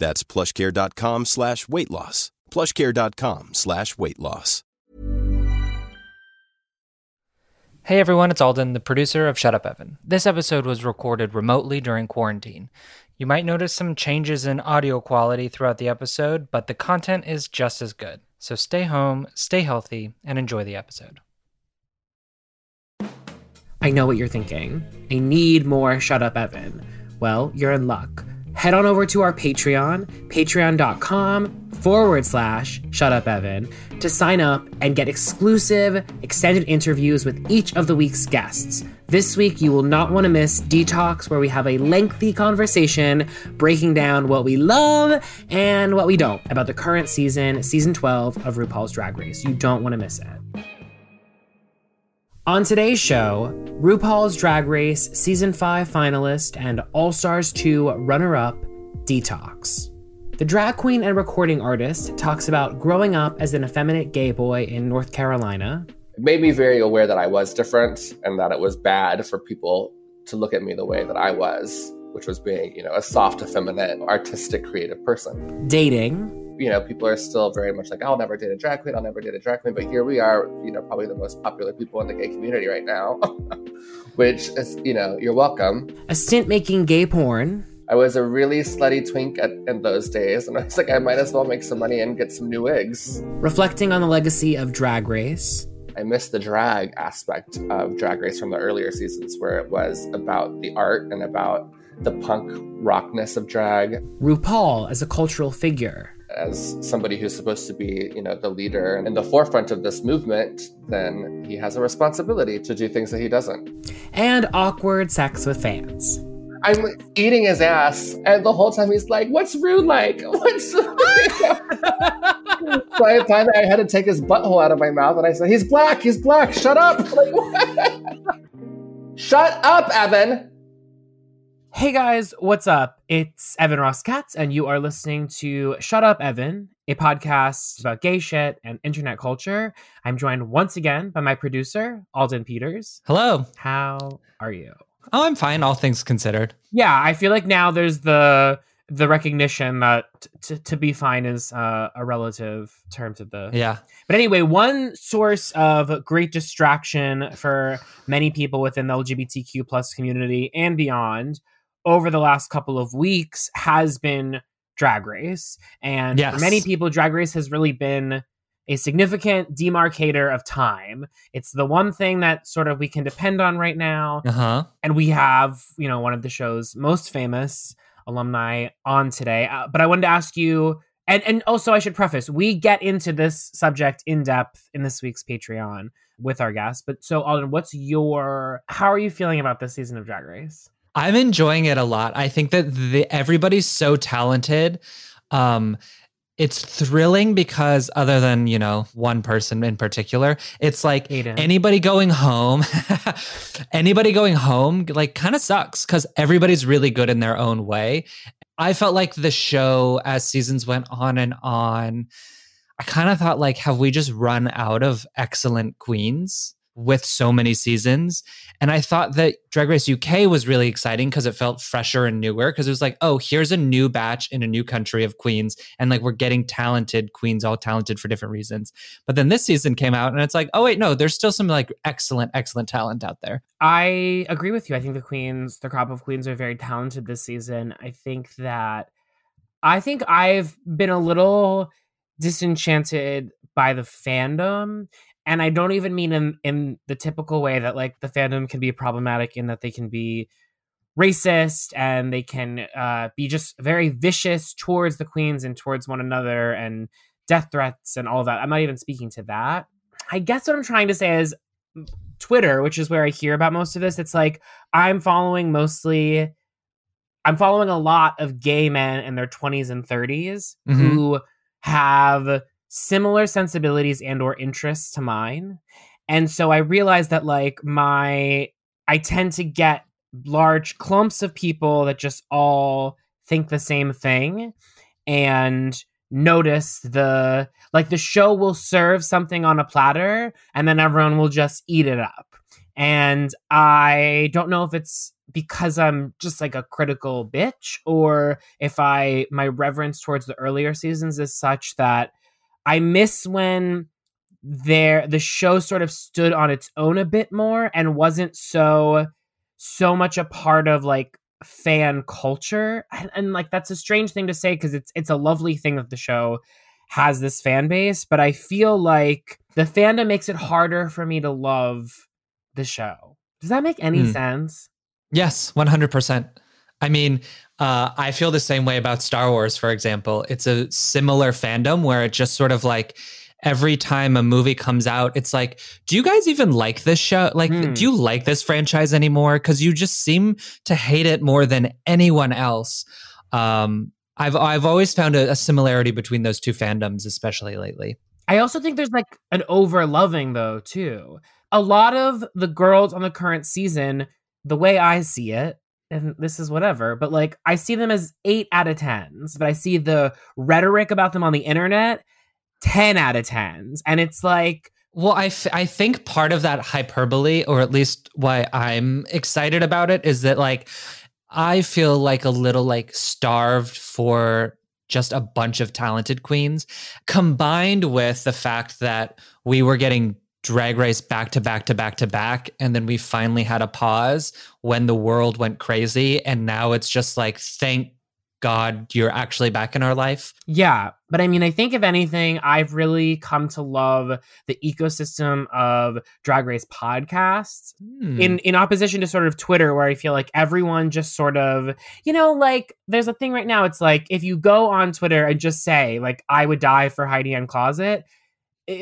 That's plushcare.com slash weight loss. plushcare.com slash weight loss. Hey everyone, it's Alden, the producer of Shut Up Evan. This episode was recorded remotely during quarantine. You might notice some changes in audio quality throughout the episode, but the content is just as good. So stay home, stay healthy, and enjoy the episode. I know what you're thinking. I need more Shut Up Evan. Well, you're in luck. Head on over to our Patreon, patreon.com forward slash Shut Up Evan, to sign up and get exclusive, extended interviews with each of the week's guests. This week, you will not want to miss Detox, where we have a lengthy conversation breaking down what we love and what we don't about the current season, season 12 of RuPaul's Drag Race. You don't want to miss it. On today's show, RuPaul's Drag Race Season 5 finalist and All Stars 2 runner up, Detox. The drag queen and recording artist talks about growing up as an effeminate gay boy in North Carolina. It made me very aware that I was different and that it was bad for people to look at me the way that I was, which was being, you know, a soft, effeminate, artistic, creative person. Dating, you know, people are still very much like, I'll never date a drag queen, I'll never date a drag queen. But here we are, you know, probably the most popular people in the gay community right now, which is, you know, you're welcome. a stint making gay porn, I was a really slutty twink at, in those days, and I was like, I might as well make some money and get some new wigs. reflecting on the legacy of Drag Race, I miss the drag aspect of Drag Race from the earlier seasons, where it was about the art and about the punk rockness of drag. RuPaul as a cultural figure, As somebody who's supposed to be, you know, the leader and in the forefront of this movement, then he has a responsibility to do things that he doesn't. and awkward sex with fans. I'm eating his ass, and the whole time he's like, "What's Rue like? What's?" so I finally I had to take his butthole out of my mouth, and I said, "He's black. He's black. Shut up! Like? Shut up, Evan." Hey guys, what's up? It's Evan Ross Katz, and you are listening to Shut Up Evan, a podcast about gay shit and internet culture. I'm joined once again by my producer, Alden Peters. Hello. How are you? Oh, I'm fine, all things considered. Yeah, I feel like now there's the the recognition that t- to be fine is uh, a relative term to the Yeah. But anyway, one source of great distraction for many people within the LGBTQ plus community and beyond over the last couple of weeks has been Drag Race. And for many people, Drag Race has really been a significant demarcator of time. It's the one thing that sort of we can depend on right now. Uh huh. And we have, you know, one of the show's most famous alumni on today. Uh, but I wanted to ask you, and and also I should preface, we get into this subject in depth in this week's Patreon with our guests. But so Alden, what's your how are you feeling about this season of Drag Race? I'm enjoying it a lot. I think that the, everybody's so talented. Um, it's thrilling because other than you know one person in particular, it's like Aiden. anybody going home, anybody going home, like kind of sucks because everybody's really good in their own way. I felt like the show as seasons went on and on. I kind of thought like, have we just run out of excellent queens with so many seasons? And I thought that Drag Race UK was really exciting because it felt fresher and newer because it was like, oh, here's a new batch in a new country of queens. And like we're getting talented queens, all talented for different reasons. But then this season came out and it's like, oh, wait, no, there's still some like excellent, excellent talent out there. I agree with you. I think the queens, the crop of queens are very talented this season. I think that I think I've been a little disenchanted by the fandom and I don't even mean in in the typical way that like the fandom can be problematic in that they can be racist and they can uh, be just very vicious towards the queens and towards one another and death threats and all that. I'm not even speaking to that. I guess what I'm trying to say is Twitter, which is where I hear about most of this. It's like I'm following mostly. I'm following a lot of gay men in their 20s and 30s mm-hmm. who have similar sensibilities and or interests to mine. And so i realized that like my i tend to get large clumps of people that just all think the same thing and notice the like the show will serve something on a platter and then everyone will just eat it up. And i don't know if it's because i'm just like a critical bitch or if i my reverence towards the earlier seasons is such that I miss when there the show sort of stood on its own a bit more and wasn't so so much a part of like fan culture. And, and like that's a strange thing to say because it's it's a lovely thing that the show has this fan base but i feel like the fandom makes it harder for me to love the show. Does that make any mm. sense? Yes 100% I mean, uh, I feel the same way about Star Wars, for example. It's a similar fandom where it just sort of like every time a movie comes out, it's like, do you guys even like this show? Like, mm. do you like this franchise anymore? Because you just seem to hate it more than anyone else. Um, I've I've always found a, a similarity between those two fandoms, especially lately. I also think there's like an over loving though too. A lot of the girls on the current season, the way I see it, and this is whatever, but like I see them as eight out of tens, but I see the rhetoric about them on the internet 10 out of tens. And it's like, well, I, f- I think part of that hyperbole, or at least why I'm excited about it, is that like I feel like a little like starved for just a bunch of talented queens, combined with the fact that we were getting drag race back to back to back to back. And then we finally had a pause when the world went crazy. And now it's just like thank god you're actually back in our life. Yeah. But i mean i think if anything i've really come to love the ecosystem of drag race podcasts hmm. in in opposition to sort of twitter where i feel like everyone just sort of you know like there's a thing right now. It's like if you go on twitter and just say like i would die for heidi N Closet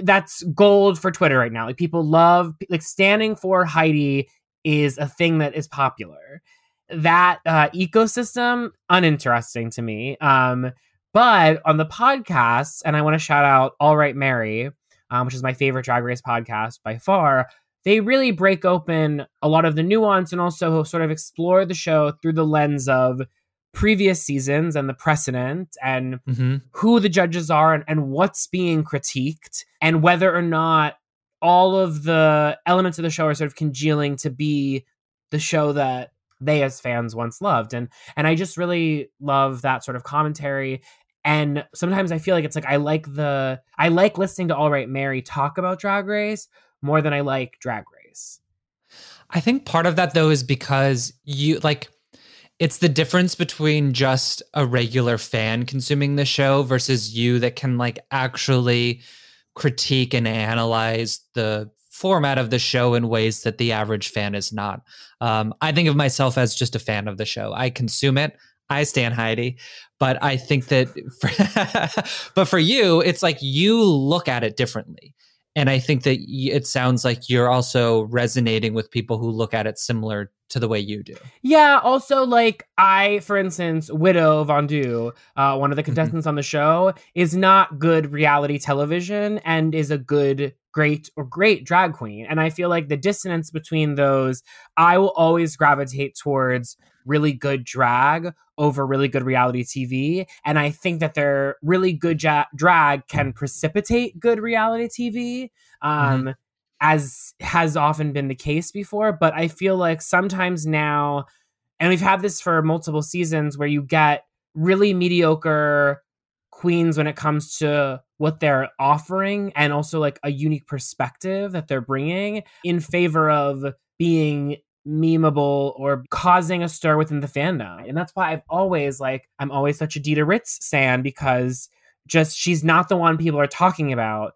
that's gold for Twitter right now. Like people love like standing for Heidi is a thing that is popular. That uh, ecosystem uninteresting to me. Um, but on the podcast, and I want to shout out All Right Mary, um, which is my favorite Drag Race podcast by far. They really break open a lot of the nuance and also sort of explore the show through the lens of previous seasons and the precedent and mm-hmm. who the judges are and, and what's being critiqued and whether or not all of the elements of the show are sort of congealing to be the show that they as fans once loved and and I just really love that sort of commentary and sometimes I feel like it's like I like the I like listening to All Right Mary talk about Drag Race more than I like Drag Race. I think part of that though is because you like it's the difference between just a regular fan consuming the show versus you that can like actually critique and analyze the format of the show in ways that the average fan is not. Um, I think of myself as just a fan of the show. I consume it. I stand Heidi, but I think that, for, but for you, it's like you look at it differently. And I think that it sounds like you're also resonating with people who look at it similar to the way you do. Yeah. Also, like I, for instance, Widow Von'Du, uh, one of the mm-hmm. contestants on the show, is not good reality television and is a good, great, or great drag queen. And I feel like the dissonance between those, I will always gravitate towards really good drag over really good reality TV. And I think that their really good ja- drag can precipitate good reality TV. Um, mm-hmm as has often been the case before. But I feel like sometimes now, and we've had this for multiple seasons, where you get really mediocre queens when it comes to what they're offering and also like a unique perspective that they're bringing in favor of being memeable or causing a stir within the fandom. And that's why I've always like I'm always such a Dita Ritz fan because just she's not the one people are talking about.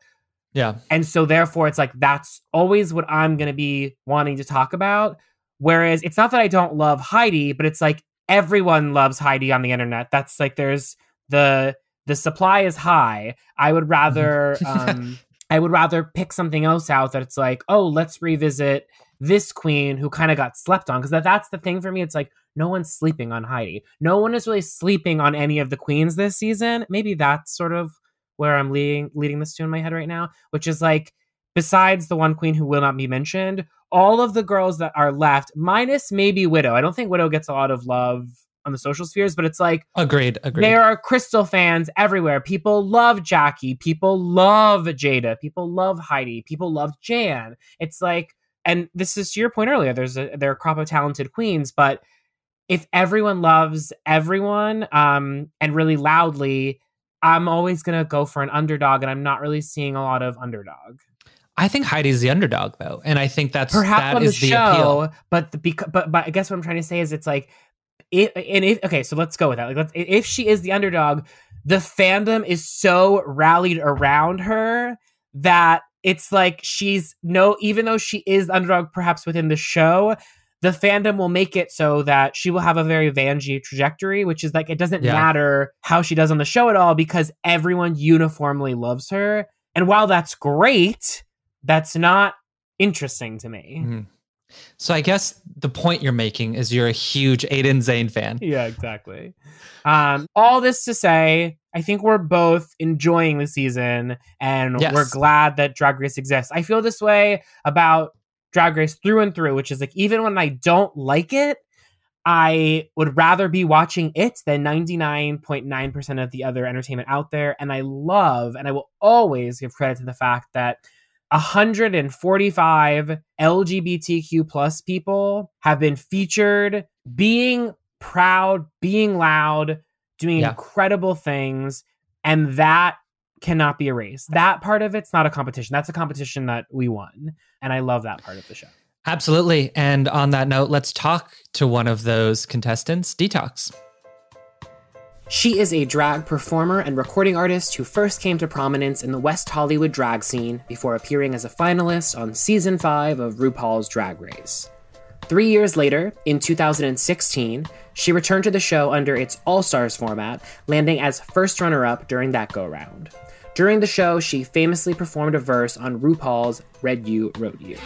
Yeah. And so therefore it's like that's always what I'm going to be wanting to talk about. Whereas it's not that I don't love Heidi, but it's like everyone loves Heidi on the internet. That's like there's the the supply is high. I would rather um I would rather pick something else out that it's like, "Oh, let's revisit this queen who kind of got slept on because that, that's the thing for me. It's like no one's sleeping on Heidi. No one is really sleeping on any of the queens this season. Maybe that's sort of where I'm leading leading this to in my head right now, which is like besides the one queen who will not be mentioned, all of the girls that are left, minus maybe Widow. I don't think Widow gets a lot of love on the social spheres, but it's like agreed, agreed. There are Crystal fans everywhere. People love Jackie. People love Jaida. People love Heidi. People love Jan. It's like and this is to your point earlier there's a there are a crop of talented queens but if everyone loves everyone um and really loudly i'm always going to go for an underdog and i'm not really seeing a lot of underdog I think Heidi's the underdog though, and I think that's perhaps that is the show, appeal. but the but but I guess what I'm trying to say is it's like it and if okay, so let's go with that. Like, let's, if she is the underdog, the fandom is so rallied around her that it's like she's no, even though she is the underdog, perhaps within the show, the fandom will make it so that she will have a very Vanjie trajectory, which is like it doesn't Yeah. matter how she does on the show at all because everyone uniformly loves her. And while that's great, that's not interesting to me. Mhm. So I guess the point you're making is you're a huge Aiden Zhane fan. Yeah, exactly. Um, all this to say, I think we're both enjoying the season and Yes. we're glad that Drag Race exists. I feel this way about Drag Race through and through, which is like even when I don't like it, I would rather be watching it than 99.9% of the other entertainment out there. And I love, and I will always give credit to the fact that 145 LGBTQ plus people have been featured being proud, being loud, doing Yeah. incredible things. And that cannot be erased. That part of it's not a competition. That's a competition that we won. And I love that part of the show. Absolutely. And on that note, let's talk to one of those contestants, Detox. She is a drag performer and recording artist who first came to prominence in the West Hollywood drag scene before appearing as a finalist on season 5 of RuPaul's Drag Race. Three years later, in 2016, she returned to the show under its All Stars format, landing as first runner up during that go round. During the show, she famously performed a verse on RuPaul's Read U, Wrote U.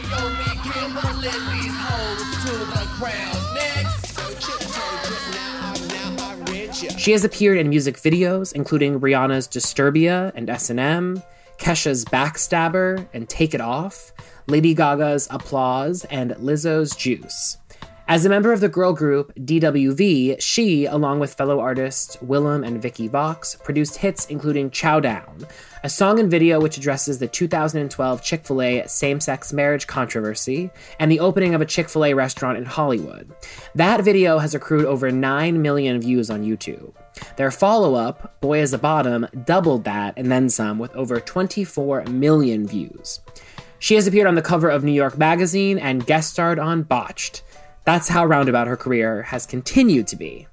She has appeared in music videos, including Rihanna's Disturbia and S&M, Kesha's Backstabber and Take It Off, Lady Gaga's Applause, and Lizzo's Juice. As a member of the girl group DWV, she, along with fellow artists Willam and Vicky Vox, produced hits including Chow Down, a song and video which addresses the 2012 Chick fil A same sex marriage controversy and the opening of a Chick fil A restaurant in Hollywood. That video has accrued over 9 million views on YouTube. Their follow up, Boy is a Bottom, doubled that and then some with over 24 million views. She has appeared on the cover of New York Magazine and guest starred on Botched. That's how roundabout her career has continued to be.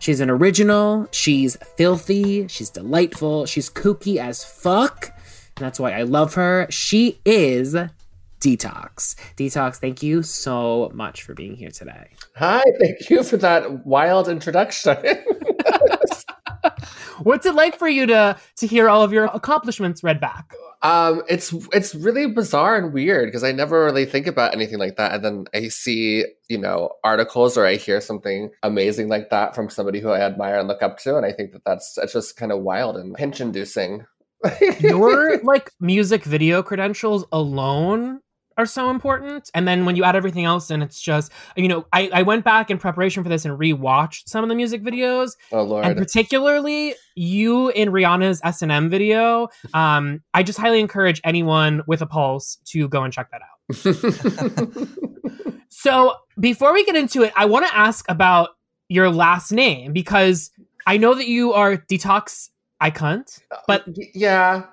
She's an original, she's filthy, she's delightful, she's kooky as fuck, and that's why I love her. She is Detox. Detox, thank you so much for being here today. Hi, thank you for that wild introduction. What's it like for you to to hear all of your accomplishments read back? Um, it's it's really bizarre and weird because I never really think about anything like that, and then I see you know articles or I hear something amazing like that from somebody who I admire and look up to, and I think that that's it's just kind of wild and pinch inducing. Your like music video credentials alone are so important. And then when you add everything else and it's just you know, I, I went back in preparation for this and rewatched some of the music videos. oh lord. And particularly you in Rihanna's S and M video. Um, I just highly encourage anyone with a pulse to go and check that out. So before we get into it, I want to ask about your last name because I know that you are detox Icunt, but yeah,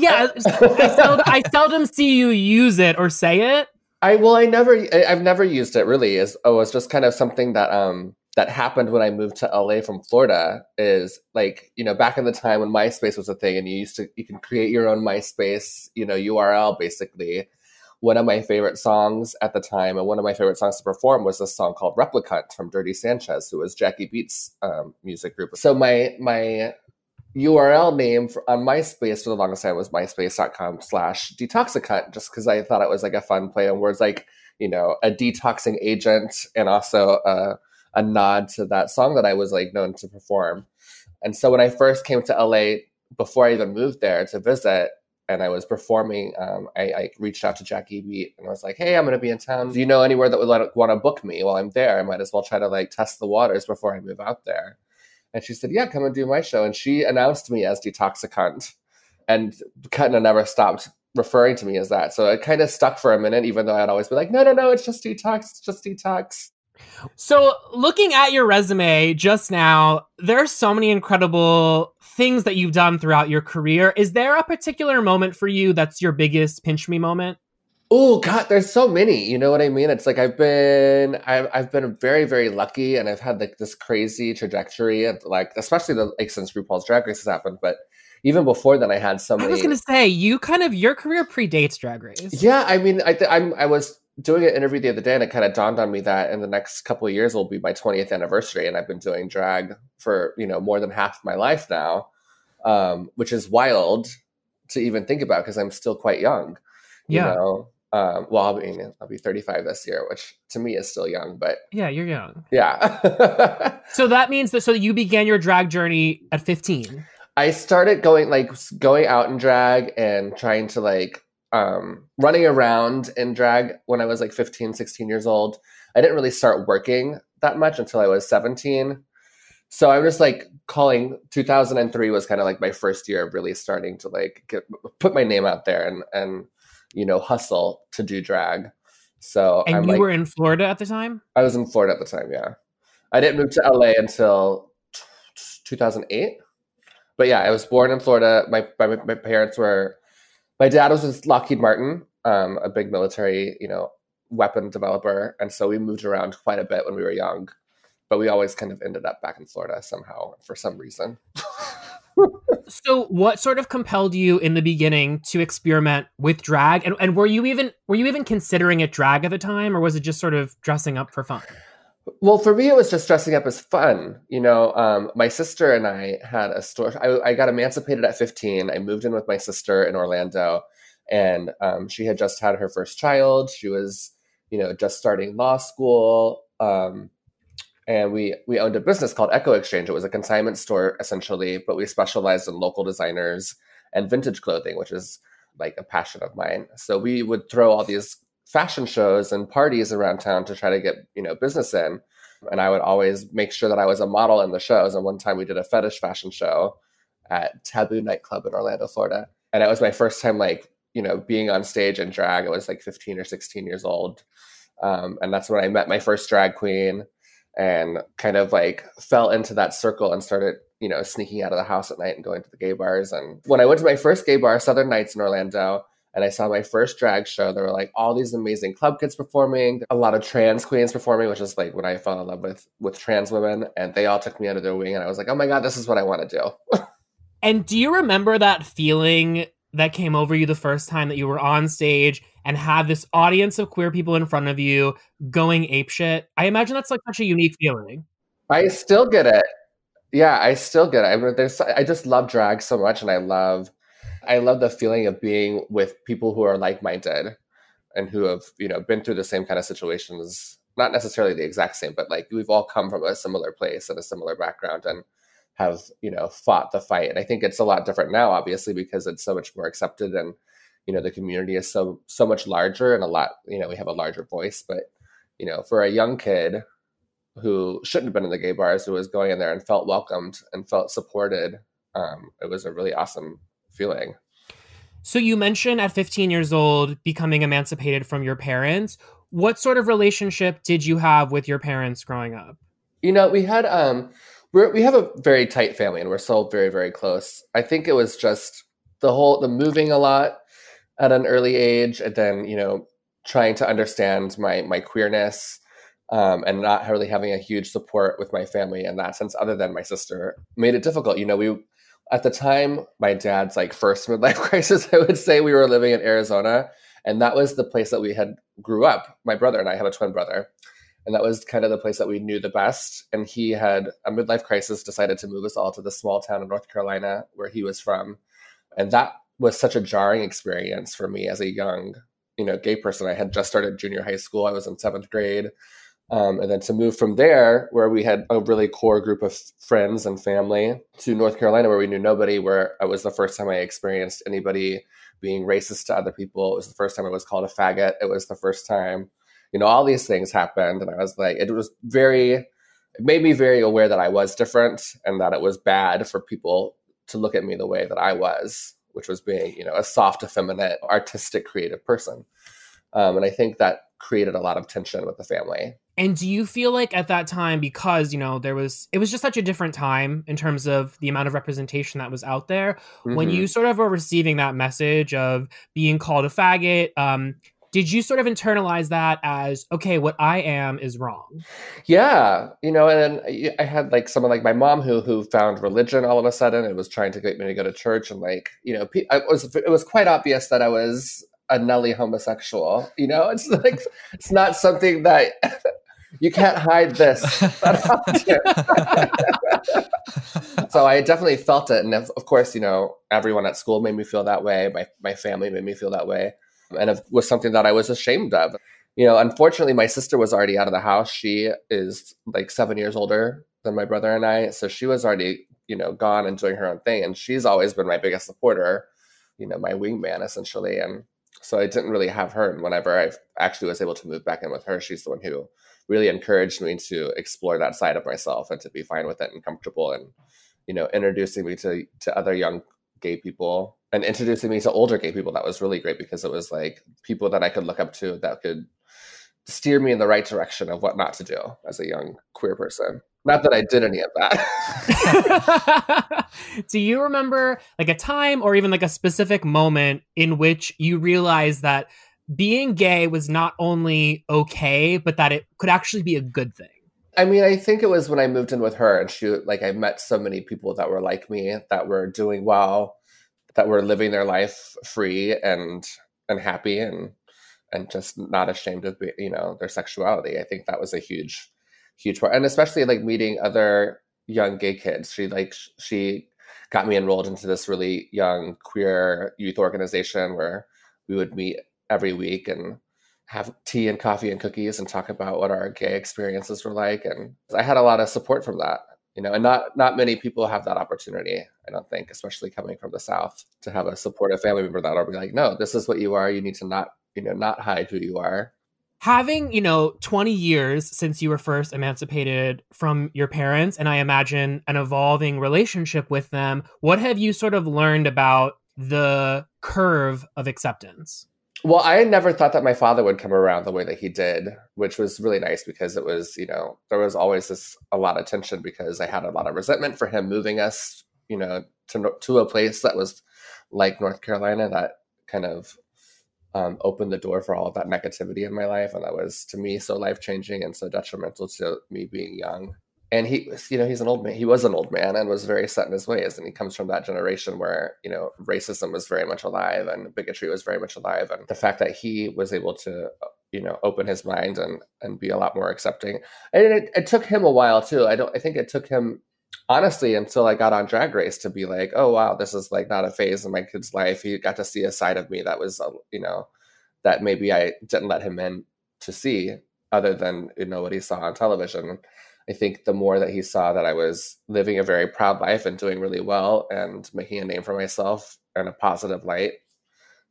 yeah, I, seldom, I seldom see you use it or say it. I well, I never, I, I've never used it really. Is oh, it's just kind of something that um that happened when I moved to LA from Florida is like, you know, back in the time when MySpace was a thing and you used to, you can create your own MySpace, you know, URL basically. One of my favorite songs at the time and one of my favorite songs to perform was this song called Replicunt from Dirty Sanchez, who was Jackie Beats um, music group. So my, my URL name for, on MySpace for the longest time was myspace.com slash detoxicunt, just because I thought it was like a fun play on words like, you know, a detoxing agent and also a, a nod to that song that I was like known to perform. And so when I first came to LA, before I even moved there to visit, and I was performing, um, I, I, reached out to Jackie Beat and I was like, "Hey, I'm going to be in town. Do you know anywhere that would want to book me while I'm there? I might as well try to like test the waters before I move out there." And she said, "Yeah, come and do my show." And she announced me as Detoxicunt, and Kutna never stopped referring to me as that. So it kind of stuck for a minute, even though I'd always be like, "No, no, no, it's just detox. It's just detox." So, looking at your resume just now, there are so many incredible things that you've done throughout your career. Is there a particular moment for you that's your biggest pinch me moment? Oh God, there's so many. You know what I mean? It's like I've been, I've, I've been very, very lucky, and I've had like this crazy trajectory, of like especially the like since RuPaul's Drag Race has happened, but even before then, I had so many. I was gonna say you kind of your career predates Drag Race. Yeah, I mean, I th- I'm I was doing an interview the other day and it kind of dawned on me that in the next couple of years will be my 20th anniversary and i've been doing drag for you know more than half my life now um, which is wild to even think about because i'm still quite young yeah you know um, well I'll be, I'll be 35 this year which to me is still young but yeah you're young yeah so that means that so you began your drag journey at 15 i started going like going out in drag and trying to like um, running around in drag when I was like 15, 16 years old. I didn't really start working that much until I was 17. So I'm just like calling 2003 was kind of like my first year of really starting to like get, put my name out there and, and, you know, hustle to do drag. So and I'm you like, were in Florida at the time. I was in Florida at the time. Yeah, I didn't move to LA until 2008. But yeah, I was born in Florida. My my, my parents were my dad was with Lockheed Martin, um, a big military, you know, weapon developer, and so we moved around quite a bit when we were young. But we always kind of ended up back in Florida somehow for some reason. so what sort of compelled you in the beginning to experiment with drag and, and were you even were you even considering it drag at the time or was it just sort of dressing up for fun well, for me, it was just dressing up as fun. You know, um, my sister and I had a store. I, I, got emancipated at 15. I moved in with my sister in Orlando, and um, she had just had her first child. She was, you know, just starting law school. Um, and we we owned a business called Echo Exchange. It was a consignment store essentially, but we specialized in local designers and vintage clothing, which is like a passion of mine. So we would throw all these fashion shows and parties around town to try to get you know business in. And i would always make sure that i was a model in the shows. And one time we did a fetish fashion show at taboo nightclub in orlando florida. And it was my first time like you know being on stage in drag. I was like 15 or 16 years old. Um, and that's when i met my first drag queen and kind of like fell into that circle and started you know sneaking out of the house at night and going to the gay bars and when i went to my first gay bar southern nights in orlando and I saw my first drag show. There were like all these amazing club kids performing, a lot of trans queens performing, which is like when I fell in love with with trans women, and they all took me under their wing, and I was like, oh my god, this is what I want to do. and do you remember that feeling that came over you the first time that you were on stage and have this audience of queer people in front of you going apeshit? I imagine that's like such a unique feeling. I still get it. Yeah, I still get it. I there's, I just love drag so much, and I love I love the feeling of being with people who are like minded and who have, you know, been through the same kind of situations. Not necessarily the exact same, but like we've all come from a similar place and a similar background and have, you know, fought the fight. And I think it's a lot different now, obviously, because it's so much more accepted and, you know, the community is so so much larger and a lot, you know, we have a larger voice. But, you know, for a young kid who shouldn't have been in the gay bars, who was going in there and felt welcomed and felt supported, um, it was a really awesome feeling. So you mentioned at 15 years old becoming emancipated from your parents. What sort of relationship did you have with your parents growing up? You know, we had um we're, we have a very tight family and we're still very very close. I think it was just the whole the moving a lot at an early age and then, you know, trying to understand my my queerness um, and not really having a huge support with my family in that sense, other than my sister, made it difficult. You know, we at the time my dad's like first midlife crisis, I would say we were living in Arizona, and that was the place that we had grew up. My brother and I have a twin brother, and that was kind of the place that we knew the best. And he had a midlife crisis, decided to move us all to the small town of North Carolina where he was from, and that was such a jarring experience for me as a young, you know, gay person. I had just started junior high school. I was in seventh grade. Um, and then to move from there, where we had a really core group of friends and family, to North Carolina, where we knew nobody, where it was the first time I experienced anybody being racist to other people. It was the first time I was called a faggot. It was the first time, you know, all these things happened. And I was like, it was very, it made me very aware that I was different and that it was bad for people to look at me the way that I was, which was being, you know, a soft, effeminate, artistic, creative person. Um, and I think that created a lot of tension with the family. And do you feel like at that time, because, you know, there was, it was just such a different time in terms of the amount of representation that was out there, mm-hmm. when you sort of were receiving that message of being called a faggot, um, did you sort of internalize that as okay what i am is wrong yeah you know and uh, i had like someone like my mom who who found religion all of a sudden and was trying to get me to go to church and like you know it was it was quite obvious that i was a nully homosexual you know it's like it's not something that you can't hide this. so I definitely felt it. And of, of, course, you know, everyone at school made me feel that way. My, my family made me feel that way. And it was something that I was ashamed of. You know, unfortunately, my sister was already out of the house. She is like seven years older than my brother and I. So she was already, you know, gone and doing her own thing. And she's always been my biggest supporter, you know, my wingman essentially. And so I didn't really have her. And whenever I actually was able to move back in with her, she's the one who really encouraged me to explore that side of myself and to be fine with it and comfortable and you know introducing me to to other young gay people and introducing me to older gay people that was really great because it was like people that I could look up to that could steer me in the right direction of what not to do as a young queer person. Not that I did any of that. do you remember like a time or even like a specific moment in which you realized that being gay was not only okay, but that it could actually be a good thing. I mean, I think it was when I moved in with her and she like I met so many people that were like me, that were doing well, that were living their life free and and happy and and just not ashamed of you know their sexuality. I think that was a huge huge part. And especially like meeting other young gay kids. She like she got me enrolled into this really young queer youth organization where we would meet every week and have tea and coffee and cookies and talk about what our gay experiences were like and i had a lot of support from that you know and not not many people have that opportunity i don't think especially coming from the south to have a supportive family member that'll be like no this is what you are. You need to not you know not hide who you are. Having you know 20 years since you were first emancipated from your parents and i imagine an evolving relationship with them what have you sort of learned about the curve of acceptance well, I never thought that my father would come around the way that he did, which was really nice because it was, you know, there was always this a lot of tension because I had a lot of resentment for him moving us, you know, to to a place that was like North Carolina that kind of um, opened the door for all of that negativity in my life, and that was to me so life changing and so detrimental to me being young and he you know he's an old man he was an old man and was very set in his ways. And he comes from that generation where you know racism was very much alive and bigotry was very much alive. And the fact that he was able to you know open his mind and and be a lot more accepting. And it, it took him a while too. I don't i think it took him honestly until i got on drag race to be like oh wow this is like not a phase in my kid's life. He got to see a side of me that was uh, you know that maybe i didn't let him in to see other than you know what he saw on television I think the more that he saw that I was living a very proud life and doing really well and making a name for myself in a positive light,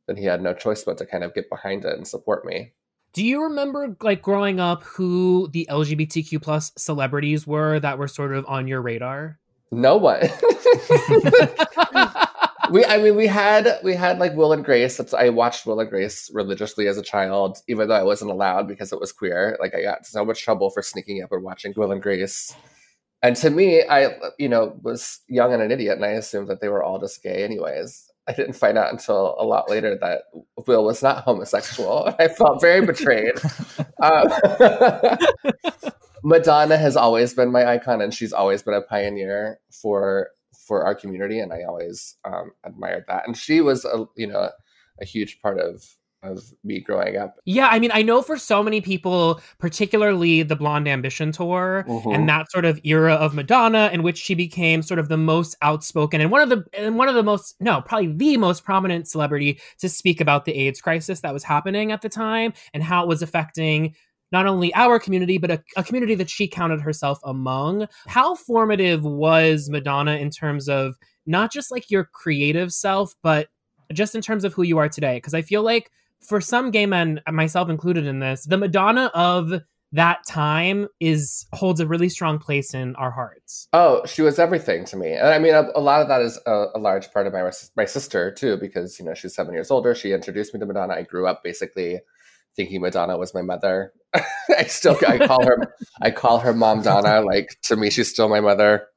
then he had no choice but to kind of get behind it and support me. Do you remember like growing up who the LGBTQ plus celebrities were that were sort of on your radar? No one. we I mean we had we had like Will and Grace. That's, I watched Will and Grace religiously as a child, even though I wasn't allowed because it was queer. Like I got so much trouble for sneaking up and watching Will and Grace. And to me, I you know was young and an idiot, and I assumed that they were all just gay anyways. I didn't find out until a lot later that Will was not homosexual. I felt very betrayed. um, Madonna has always been my icon, and she's always been a pioneer for for our community, and I always um, admired that. And she was, a, you know, a huge part of of me growing up. Yeah, I mean, I know for so many people, particularly the Blonde Ambition tour mm-hmm. and that sort of era of Madonna in which she became sort of the most outspoken and one of the and one of the most no, probably the most prominent celebrity to speak about the AIDS crisis that was happening at the time and how it was affecting not only our community, but a, a, community that she counted herself among. How formative was Madonna in terms of not just like your creative self, but just in terms of who you are today? Because I feel like for some gay men, myself included in this, the Madonna of that time is holds a really strong place in our hearts. Oh, she was everything to me, and I mean, a, a lot of that is a, a, large part of my my sister too, because you know she's seven years older. She introduced me to Madonna. I grew up basically thinking Madonna was my mother. I still I call her I call her mom Donna. Like to me, she's still my mother.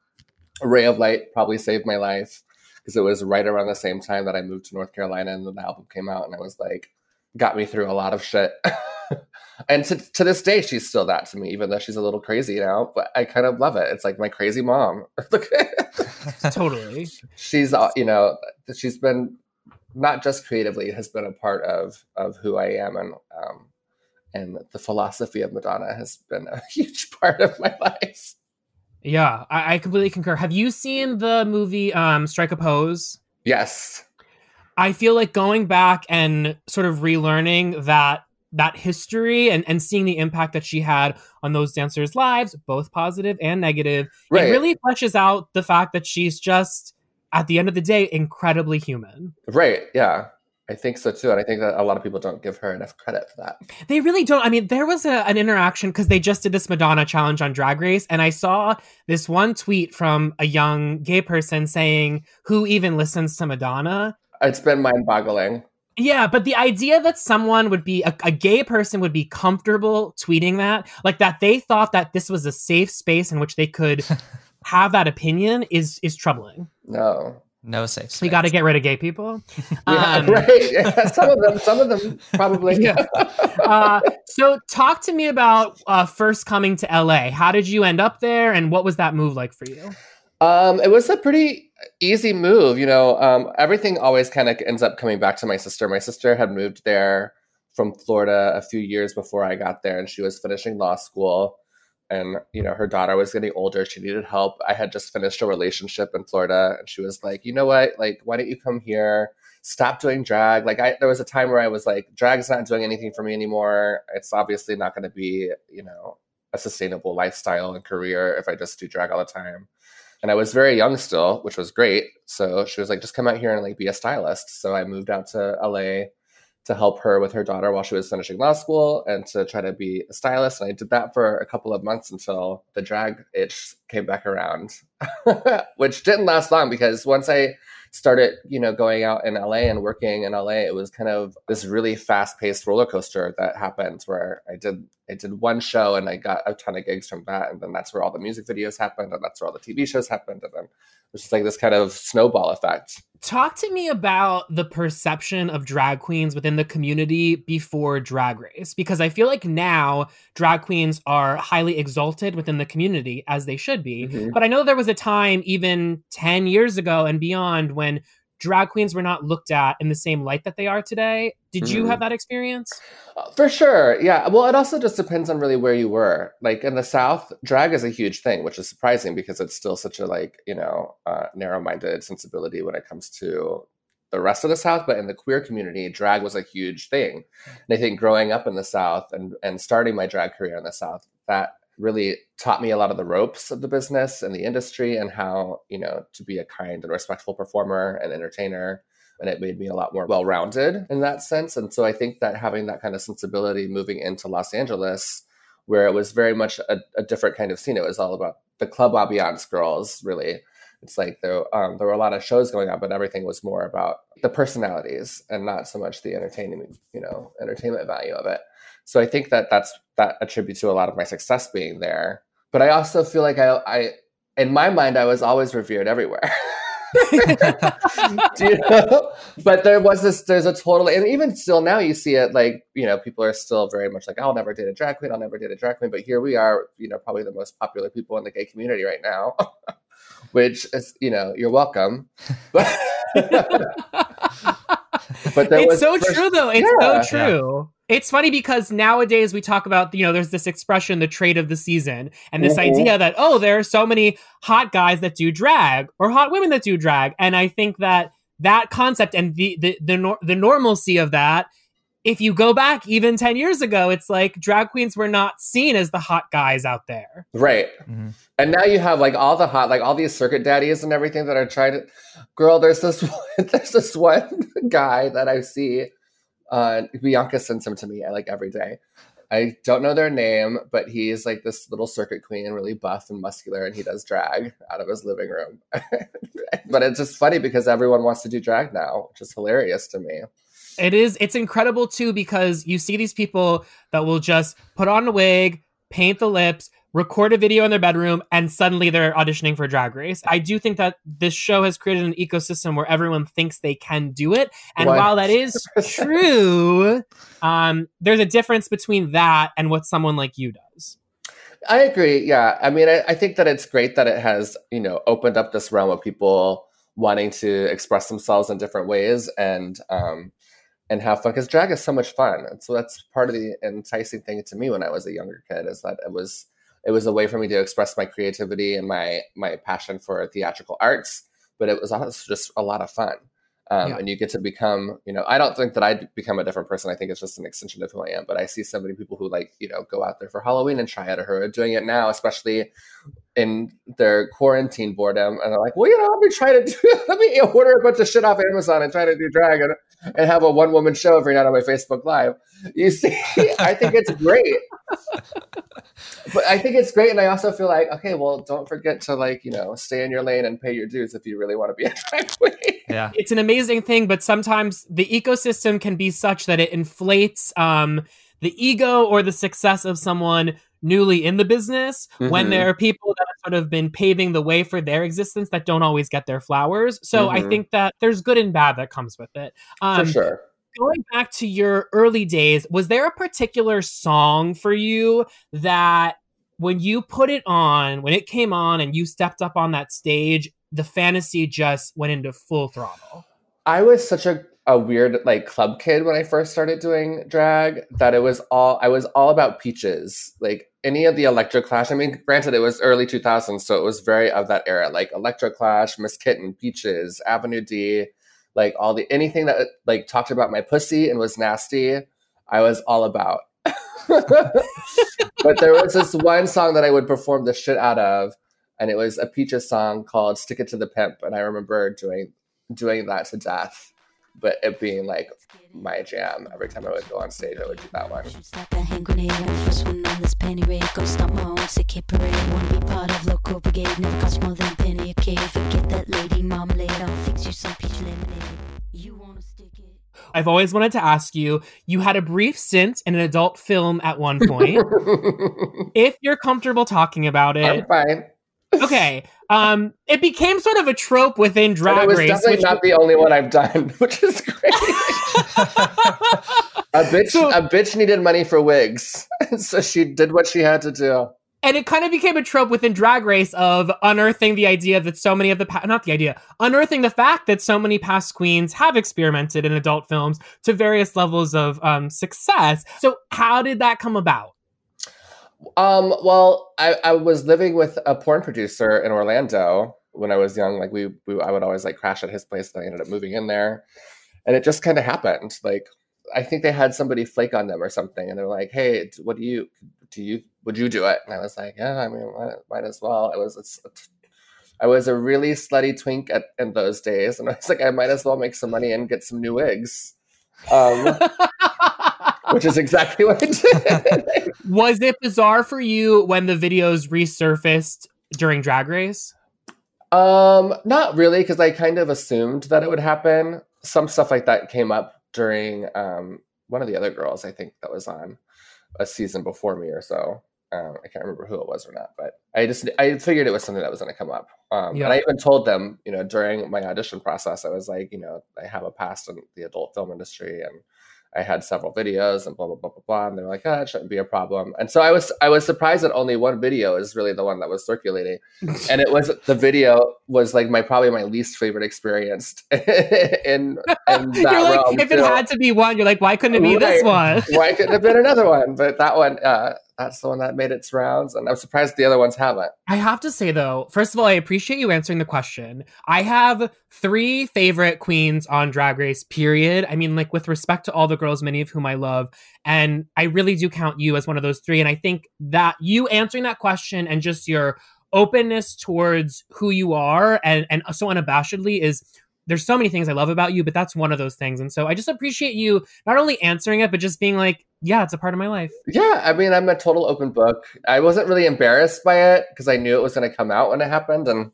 A ray of light probably saved my life because it was right around the same time that I moved to North Carolina and the album came out, and I was like, got me through a lot of shit. and to, to this day, she's still that to me, even though she's a little crazy now. But I kind of love it. It's like my crazy mom. totally. She's uh, you know she's been not just creatively has been a part of of who I am and um, and the philosophy of Madonna has been a huge part of my life. Yeah, I, I completely concur. Have you seen the movie um, Strike a Pose? Yes. I feel like going back and sort of relearning that that history and, and seeing the impact that she had on those dancers' lives, both positive and negative, right. it really fleshes out the fact that she's just at the end of the day, incredibly human. Right. Yeah. I think so too. And I think that a lot of people don't give her enough credit for that. They really don't. I mean, there was a, an interaction because they just did this Madonna challenge on Drag Race. And I saw this one tweet from a young gay person saying, Who even listens to Madonna? It's been mind boggling. Yeah, but the idea that someone would be a, a, gay person would be comfortable tweeting that, like that they thought that this was a safe space in which they could have that opinion is is troubling. No. No safe space. We got to get rid of gay people. yeah, um, right. Yeah, some of them, some of them probably. yeah. Uh, so, talk to me about uh, first coming to LA. How did you end up there, and what was that move like for you? Um, it was a pretty easy move. You know, um, everything always kind of ends up coming back to my sister. My sister had moved there from Florida a few years before I got there, and she was finishing law school and you know her daughter was getting older she needed help. I had just finished a relationship in florida and she was like you know what? Like why don't you come here? Stop doing drag. Like i there was a time where i was like drag's not doing anything for me anymore. It's obviously not going to be you know a sustainable lifestyle and career if i just do drag all the time. And i was very young still which was great. So she was like just come out here and like be a stylist. So i moved out to la to help her with her daughter while she was finishing law school and to try to be a stylist. And I did that for a couple of months until the drag itch came back around, which didn't last long because once I started, you know, going out in LA and working in LA, it was kind of this really fast-paced roller coaster that happened where I did I did one show and I got a ton of gigs from that, and then that's where all the music videos happened, and that's where all the TV shows happened, and then it's just like this kind of snowball effect. Talk to me about the perception of drag queens within the community before Drag Race, because I feel like now drag queens are highly exalted within the community, as they should be. Mm-hmm. But I know there was a time, even 10 years ago and beyond, when drag queens were not looked at in the same light that they are today. Did mm. you have mm-hmm. that experience? Uh, for sure. Yeah. Well, it also just depends on really where you were. Like in the South, drag is a huge thing, which is surprising because it's still such a like, you know, uh, narrow-minded sensibility when it comes to the rest of the South, but in the queer community, drag was a huge thing. And I think growing up in the South and, and starting my drag career in the South, that really taught me a lot of the ropes of the business and the industry and how, you know, to be a kind and respectful performer and entertainer. And it made me a lot more well rounded in that sense. And so I think that having that kind of sensibility moving into Los Angeles, where it was very much a, a different kind of scene, it was all about the club ambiance girls, really. It's like there, um, there were a lot of shows going on, but everything was more about the personalities and not so much the entertaining, you know, entertainment value of it. So I think that that's that attributes to a lot of my success being there. But I also feel like I, I in my mind, I was always revered everywhere. You know? But there was this, there's a total, and even still now you see it like, you know, people are still very much like, I'll never date a drag queen, I'll never date a drag queen. But here we are, you know, probably the most popular people in the gay community right now, which is, you know, you're welcome. but there it's was so first- true though. It's Yeah. so true. It's funny because nowadays we talk about, you know, there's this expression, the trade of the season, and this Mhm. idea that, oh, there are so many hot guys that do drag or hot women that do drag. And I think that that concept and the the the, nor- the normalcy of that, if you go back even 10 years ago, it's like drag queens were not seen as the hot guys out there. Right. Mhm. And now you have like all the hot, like all these circuit daddies and everything that are trying to. Girl, there's this one, there's this one guy that I see. Uh, Bianca sends him to me like every day. I don't know their name, but he's like this little circuit queen, really buff and muscular, and he does drag out of his living room. but it's just funny because everyone wants to do drag now, which is hilarious to me. It is. It's incredible too because you see these people that will just put on a wig, paint the lips, record a video in their bedroom, and suddenly they're auditioning for a Drag Race. I do think that this show has created an ecosystem where everyone thinks they can do it, and One while that is true, um, there's a difference between that and what someone like you does. I agree. Yeah. I mean, I, I think that it's great that it has, you know, opened up this realm of people wanting to express themselves in different ways and um and have fun because drag is so much fun. And so that's part of the enticing thing to me when I was a younger kid is that it was it was a way for me to express my creativity and my my passion for theatrical arts, but it was also just a lot of fun. Um, Yeah. And you get to become, you know, I don't think that I'd become a different person. I think it's just an extension of who I am. But I see so many people who like, you know, go out there for Halloween and try it or who are doing it now, especially in their quarantine boredom. And they're like, well, you know, let me try to do, let me order a bunch of shit off Amazon and try to do drag and, and have a one woman show every night on my Facebook Live. You see, I think it's great. but I think it's great. And I also feel like, okay, well, don't forget to like, you know, stay in your lane and pay your dues if you really want to be a drag queen. Yeah. it's an amazing thing, but sometimes the ecosystem can be such that it inflates um, the ego or the success of someone newly in the business when Mhm. there are people that have sort of been paving the way for their existence that don't always get their flowers. So I Mhm. think that there's good and bad that comes with it. Um, for sure. Going back to your early days, was there a particular song for you that when you put it on, when it came on and you stepped up on that stage, the fantasy just went into full throttle? I was such a, a weird like club kid when I first started doing drag that it was all I was all about peaches. Like any of the Electro Clash. I mean, granted, it was early 2000s, so it was very of that era. Like Electro Clash, Miss Kittin, Peaches, Avenue D, like all the anything that like talked about my pussy and was nasty. I was all about. but there was this one song that I would perform the shit out of, and it was a Peaches song called "Stick It to the Pimp," and I remember doing doing that to death, but it being like my jam. Every time I would go on stage, I would do that one. Like a hand grenade. I'm the first one on this penny raid. Go stop my own sick hit parade. Wanna be part of local brigade. Never cost more than a penny a cake. Forget that lady marmalade. I'll fix you some peach lemonade. You wanna stick it? I've always wanted to ask you. You had a brief stint in an adult film at one point. if you're comfortable talking about I'm it, fine. Okay. Um, it became sort of a trope within Drag it was Race. definitely not the only one I've done, which is great. a bitch, So- a bitch needed money for wigs, so she did what she had to do. and it kind of became a trope within Drag Race of unearthing the idea that so many of the pa- not the idea, unearthing the fact that so many past queens have experimented in adult films to various levels of um, success. So how did that come about? Um, well, I, I was living with a porn producer in Orlando when I was young. Like we, we I would always like crash at his place. And I ended up moving in there, and it just kind of happened. Like I think they had somebody flake on them or something, and they're like, "Hey, what do you do? You would you do it?" And I was like, "Yeah, I mean, might, might as well." I was it's, I was a really slutty twink at, in those days, and I was like, I might as well make some money and get some new wigs. Um, which is exactly what I did. Was it bizarre for you when the videos resurfaced during Drag Race? Um, not really, because I kind of assumed that it would happen. Some stuff like that came up during um one of the other girls I think that was on a season before me or so. Um, I can't remember who it was or not, but I just I figured it was something that was going to come up. Um, Yeah. And I even told them, you know, during my audition process, I was like, you know, I have a past in the adult film industry, and I had several videos and blah blah blah blah blah. And they're like, ah, it shouldn't be a problem. And so I was I was surprised that only one video is really the one that was circulating, and it was the video was like my probably my least favorite experience in in that you're like, realm, if it too. had to be one, you're like, why couldn't it be this one? Why couldn't it have been another one? But that one, uh, that's the one that made its rounds, and I'm surprised the other ones haven't. I have to say though, first of all, I appreciate you answering the question. I have three favorite queens on Drag Race, period. I mean, like with respect to all the girls, many of whom I love, and I really do count you as one of those three. And I think that you answering that question and just your openness towards who you are and, and so unabashedly is there's so many things I love about you, but that's one of those things. And so I just appreciate you not only answering it, but just being like, yeah, it's a part of my life. Yeah, I mean, I'm a total open book. I wasn't really embarrassed by it because I knew it was going to come out when it happened, and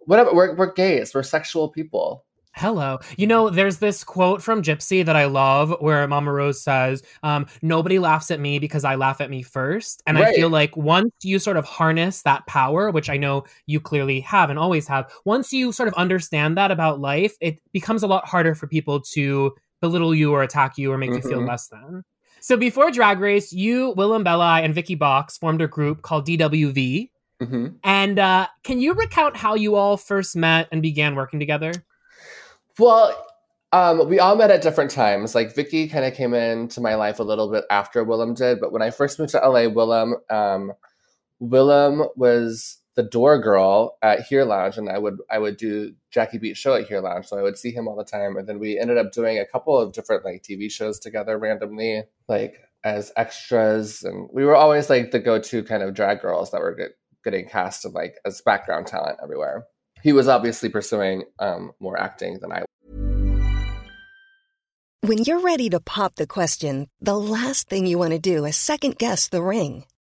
whatever. We're we're gays. We're sexual people. Hello. You know, there's this quote from Gypsy that I love where Mama Rose says, um, Nobody laughs at me because I laugh at me first. And I feel like once you sort of harness that power, which I know you clearly have and always have, once you sort of understand that about life, it becomes a lot harder for people to belittle you or attack you or make you feel Mhm. less than. So before Drag Race, you, Willam Belli, and Vicky Vox formed a group called DWV. hmm And uh, can you recount how you all first met and began working together? Well, um, we all met at different times. Like Vicky kind of came into my life a little bit after Willam did, but when I first moved to LA, Willam, um, Willam was the door girl at Here Lounge, and I would I would do Jackie Beat show at Here Lounge, so I would see him all the time. And then we ended up doing a couple of different like TV shows together randomly, like as extras, and we were always like the go to kind of drag girls that were get, getting cast and like as background talent everywhere. He was obviously pursuing um, more acting than I When you're ready to pop the question, the last thing you want to do is second guess the ring.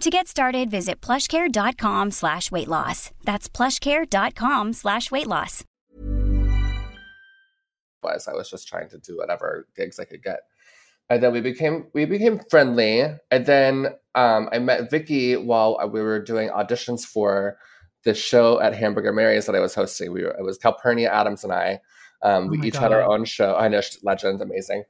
To get started, visit plushcare.com slash weight loss. That's plushcare.com slash weight loss. was. I was just trying to do whatever gigs I could get. And then we became we became friendly. And then um, I met Vicky while we were doing auditions for the show at Hamburger Mary's that I was hosting. We were, it was Calpernia Addams and I. Um, Oh we my each had our own show. I know, she's legend, amazing.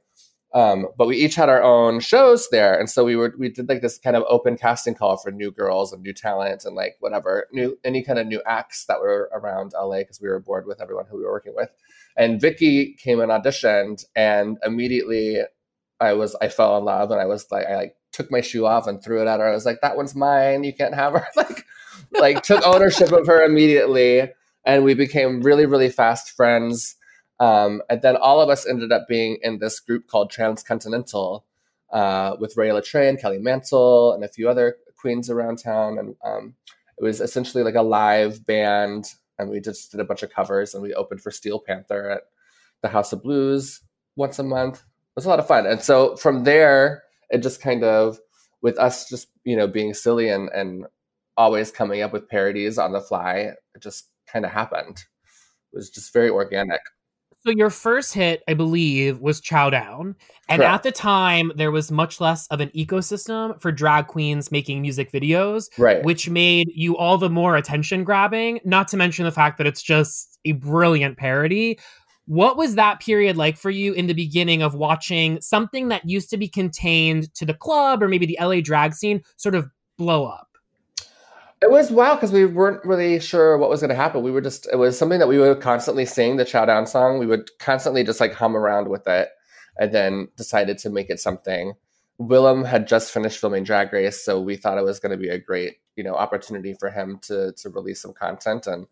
Um, but we each had our own shows there, and so we were we did like this kind of open casting call for new girls and new talent and like whatever new any kind of new acts that were around LA because we were bored with everyone who we were working with. And Vicky came and auditioned, and immediately I was I fell in love, and I was like I like took my shoe off and threw it at her. I was like, "That one's mine. You can't have her." like like took ownership of her immediately, and we became really really fast friends. Um, and then all of us ended up being in this group called Transcontinental uh, with Ray Latre and Kelly Mantle and a few other queens around town. And um, it was essentially like a live band. And we just did a bunch of covers and we opened for Steel Panther at the House of Blues once a month. It was a lot of fun. And so from there, it just kind of, with us just, you know, being silly and, and always coming up with parodies on the fly, it just kind of happened. It was just very organic. So your first hit, I believe, was Chow Down. And Correct. at the time, there was much less of an ecosystem for drag queens making music videos, Right. which made you all the more attention grabbing, not to mention the fact that it's just a brilliant parody. What was that period like for you in the beginning of watching something that used to be contained to the club or maybe the LA drag scene sort of blow up? It was wild because we weren't really sure what was going to happen. We were just, it was something that we would constantly sing, the Chow Down song. We would constantly just like hum around with it. and then decided to make it something. Willam had just finished filming Drag Race, so we thought it was going to be a great, you know, opportunity for him to to release some content. And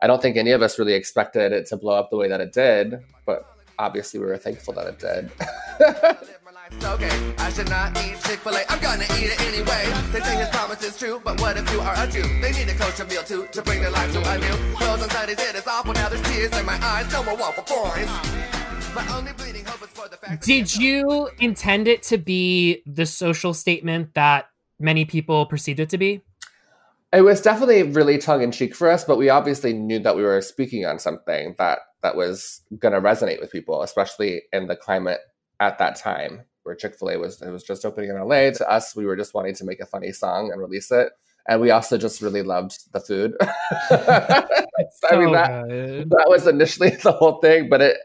I don't think any of us really expected it to blow up the way that it did, but obviously we were thankful that it did. Okay, I should not eat Chick-fil-A. I'm gonna eat it anyway. They say his promise is true, but what if you are a Jew? They need a kosher meal too to bring their life to a new. Clothes on Sundays, it is awful. Now there's tears in my eyes. No more waffle boys. My only bleeding hope is for the fact. Did you intend it to be the social statement that many people perceived it to be? It was definitely really tongue in cheek for us, but we obviously knew that we were speaking on something that that was going to resonate with people, especially in the climate at that time where Chick Fil A was it was just opening in LA. To us, we were just wanting to make a funny song and release it, and we also just really loved the food. I mean that good. that was initially the whole thing, but it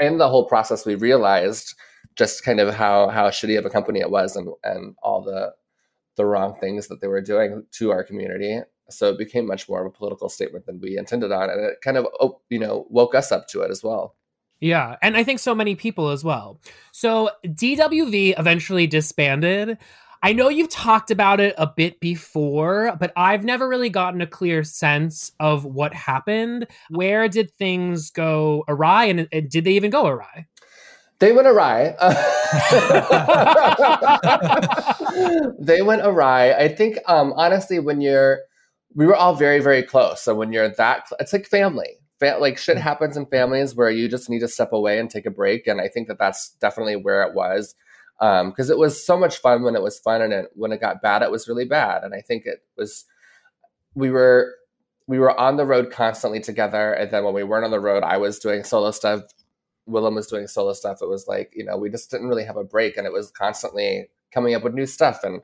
in the whole process we realized just kind of how how shitty of a company it was and and all the the wrong things that they were doing to our community. So it became much more of a political statement than we intended on, and it kind of oh, you know woke us up to it as well. Yeah, and I think so many people as well. So DWV eventually disbanded. I know you've talked about it a bit before, but I've never really gotten a clear sense of what happened. Where did things go awry, and, and did they even go awry? They went awry. they went awry. I think, um, honestly, when you're, we were all very, very close. So when you're that, it's like family. Fa- like shit happens in families where you just need to step away and take a break. And I think that that's definitely where it was. Because it was so much fun when it was fun, and it, when it got bad, it was really bad. And I think it was, we were, we were on the road constantly together. And then when we weren't on the road, I was doing solo stuff. Willam was doing solo stuff. It was like, you know, we just didn't really have a break and it was constantly coming up with new stuff. And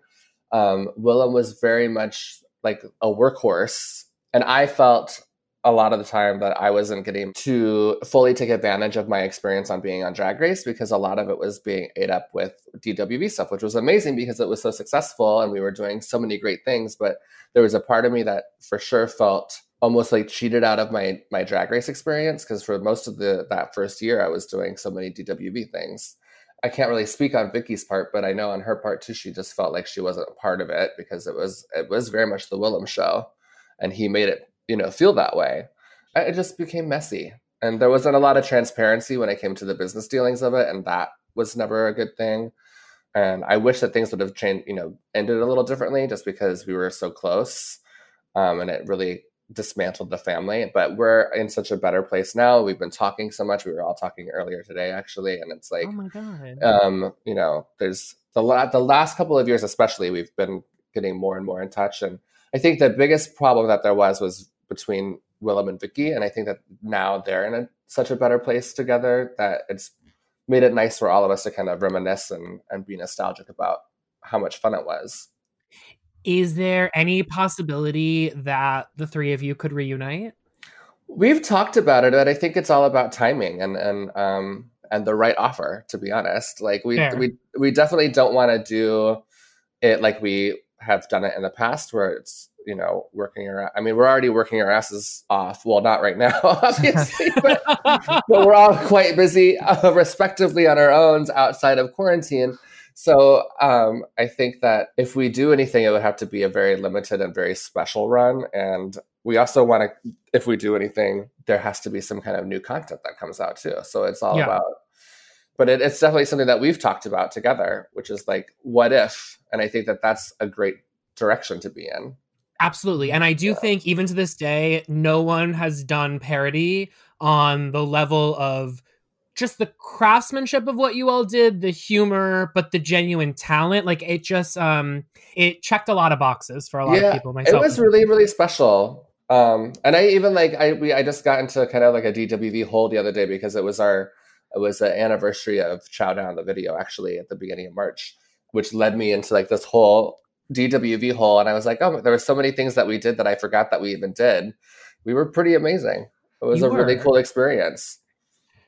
um, Willam was very much like a workhorse. And I felt a lot of the time that I wasn't getting to fully take advantage of my experience on being on Drag Race because a lot of it was being ate up with DWV stuff, which was amazing because it was so successful and we were doing so many great things. But there was a part of me that for sure felt almost like cheated out of my my drag race experience because for most of the that first year I was doing so many DWV things. I can't really speak on Vicky's part, but I know on her part too, she just felt like she wasn't a part of it because it was it was very much the Willam show, and he made it you know feel that way. It just became messy, and there wasn't a lot of transparency when it came to the business dealings of it, and that was never a good thing. And I wish that things would have changed, you know, ended a little differently, just because we were so close, um, and it really dismantled the family. But we're in such a better place now. We've been talking so much. We were all talking earlier today, actually, and it's like oh my god! um, you know, there's the la- the last couple of years, especially, we've been getting more and more in touch. And I think the biggest problem that there was was between Willam and Vicky, and I think that now they're in a, such a better place together that it's made it nice for all of us to kind of reminisce and and be nostalgic about how much fun it was. Is there any possibility that the three of you could reunite? We've talked about it, but I think it's all about timing and and um and the right offer. To be honest, like we Fair. we we definitely don't want to do it like we have done it in the past, where it's you know working our. I mean, we're already working our asses off. Well, not right now, obviously, but, but we're all quite busy, uh, respectively, on our own outside of quarantine. So um, I think that if we do anything, it would have to be a very limited and very special run. And we also want to, if we do anything, there has to be some kind of new content that comes out too. So it's all Yeah. about, but it, it's definitely something that we've talked about together, which is like, what if? And I think that that's a great direction to be in. Absolutely. And I do think, even to this day, no one has done parody on the level of just the craftsmanship of what you all did, the humor, but the genuine talent. Like it just, um, it checked a lot of boxes for a lot of people. Myself. It was really, really special. Um, and I even like I we I just got into kind of like a DWV hole the other day because it was our it was the anniversary of Chow Down the video actually at the beginning of March, which led me into like this whole DWV hole. And I was like, oh, there were so many things that we did that I forgot that we even did. We were pretty amazing. It was You a really cool experience.